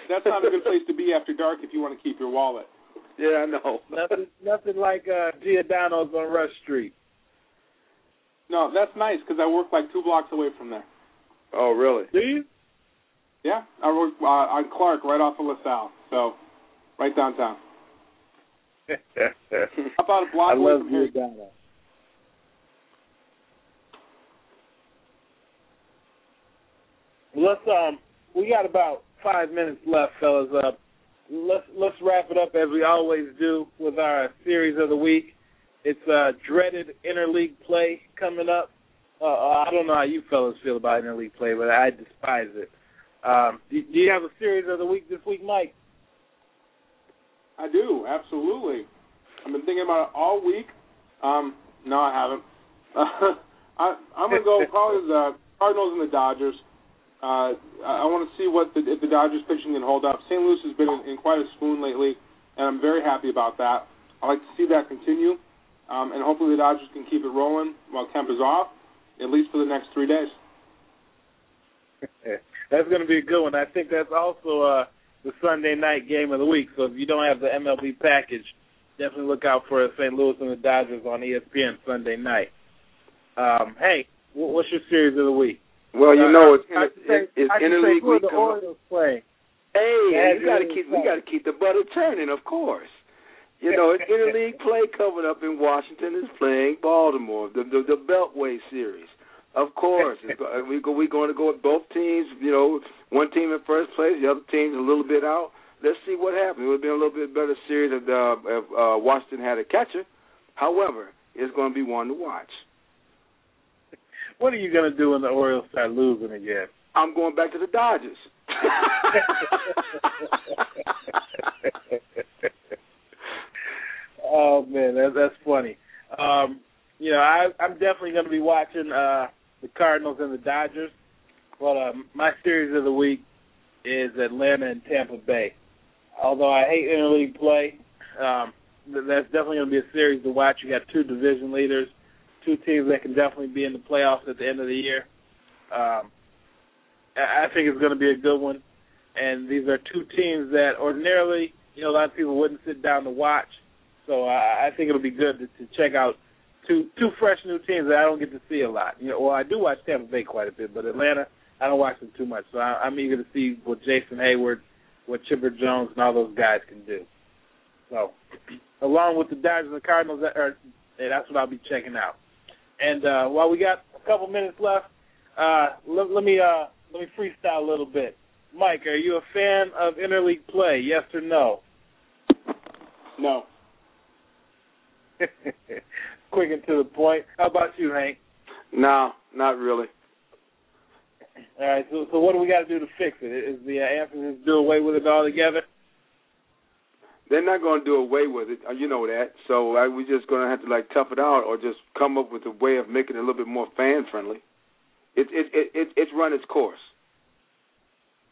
S5: That's not a good place to be after dark if you want to keep your wallet.
S6: yeah, I know.
S3: nothing, nothing like uh, Giordano's on Rush Street.
S5: No, that's nice because I work like two blocks away from there.
S6: Oh, really?
S3: Do you?
S5: Yeah, I work uh, on Clark, right off of LaSalle, so right downtown. How about a block
S3: I
S5: away
S3: love
S5: from here.
S3: Giordano. Let's um, we got about five minutes left, fellas. Uh, let's let's wrap it up as we always do with our series of the week. It's uh, dreaded interleague play coming up. Uh, I don't know how you fellas feel about interleague play, but I despise it. Um, do, do you have a series of the week this week, Mike?
S5: I do, absolutely. I've been thinking about it all week. Um, no, I haven't. I, I'm gonna go probably the Cardinals and the Dodgers. Uh, I want to see what the, if the Dodgers pitching can hold up. St. Louis has been in, in quite a swoon lately, and I'm very happy about that. I like to see that continue, um, and hopefully the Dodgers can keep it rolling while Kemp is off, at least for the next three days.
S3: that's going to be a good one. I think that's also uh, the Sunday night game of the week. So if you don't have the MLB package, definitely look out for St. Louis and the Dodgers on ESPN Sunday night. Um, hey, what's your series of the week?
S6: Well, you know, it's,
S3: I
S6: it's,
S3: say,
S6: it's
S3: I can say
S6: interleague
S3: the. Orioles playing.
S6: Hey, you got to keep we got to keep the butter turning, of course. You know, it's interleague play coming up in Washington is playing Baltimore, the the, the Beltway series. Of course, we go we going to go with both teams. You know, one team in first place, the other team's a little bit out. Let's see what happens. It would be a little bit better series if, uh, if uh, Washington had a catcher. However, it's going to be one to watch.
S3: What are you going to do when the Orioles start losing again?
S6: I'm going back to the Dodgers.
S3: oh man, that, that's funny. Um, you know, I, I'm definitely going to be watching uh, the Cardinals and the Dodgers, but um, my series of the week is Atlanta and Tampa Bay. Although I hate interleague play, um, that's definitely going to be a series to watch. You got two division leaders, two teams that can definitely be in the playoffs at the end of the year. Um, I think it's going to be a good one. And these are two teams that ordinarily, you know, a lot of people wouldn't sit down to watch. So I, I think it'll be good to, to check out two two fresh new teams that I don't get to see a lot. You know, well, I do watch Tampa Bay quite a bit, but Atlanta, I don't watch them too much. So I, I'm eager to see what Jason Heyward, what Chipper Jones, and all those guys can do. So, along with the Dodgers and the Cardinals, that are, yeah, that's what I'll be checking out. And uh, while we got a couple minutes left, uh, let, let me uh, let me freestyle a little bit. Mike, are you a fan of interleague play? Yes or no?
S5: No.
S3: Quick and to the point. How about you, Hank?
S6: no, not really.
S3: All right. So, so what do we got to do to fix it? Is the uh, answer just do away with it altogether?
S6: They're not going to do away with it. uh, You know that. So uh, we're just going to have to like tough it out, or just come up with a way of making it a little bit more fan friendly. It it it, it it's run its course.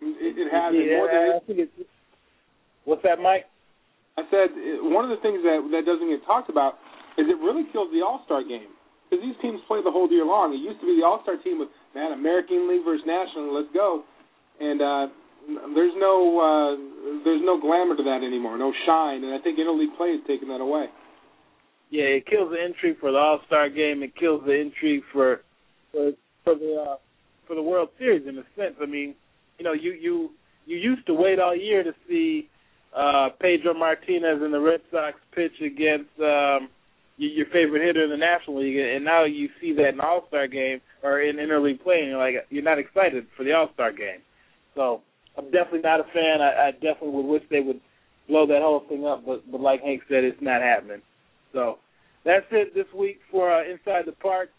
S5: It, it has. and more than
S3: yeah, I think it's. What's that, Mike?
S5: I said uh, one of the things that that doesn't get talked about is it really kills the All Star game because these teams play the whole year long. It used to be the All Star team with man American League versus National. Let's go, and uh, there's no uh, there's no glamour to that anymore, no shine, and I think interleague play has taken that away.
S3: Yeah, it kills the intrigue for the All Star game. It kills the intrigue for for for the uh, for the World Series in a sense. I mean, you know, you you you used to wait all year to see uh Pedro Martinez and the Red Sox pitch against um your favorite hitter in the National League, and now you see that in All Star game or in interleague play, and you're like you're not excited for the All Star game. So I'm definitely not a fan. I, I definitely would wish they would blow that whole thing up, but but like Hank said, it's not happening. So that's it this week for uh, Inside the Park.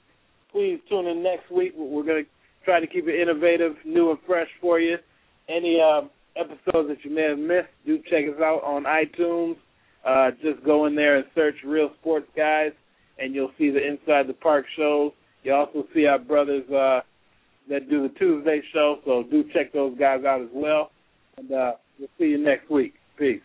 S3: Please tune in next week. We're going to try to keep it innovative, new and fresh for you. Any uh, episodes that you may have missed, do check us out on iTunes. Uh, just go in there and search Real Sports Guys, and you'll see the Inside the Park shows. You also see our brothers uh, that do the Tuesday show. So do check those guys out as well. And uh, we'll see you next week. Peace.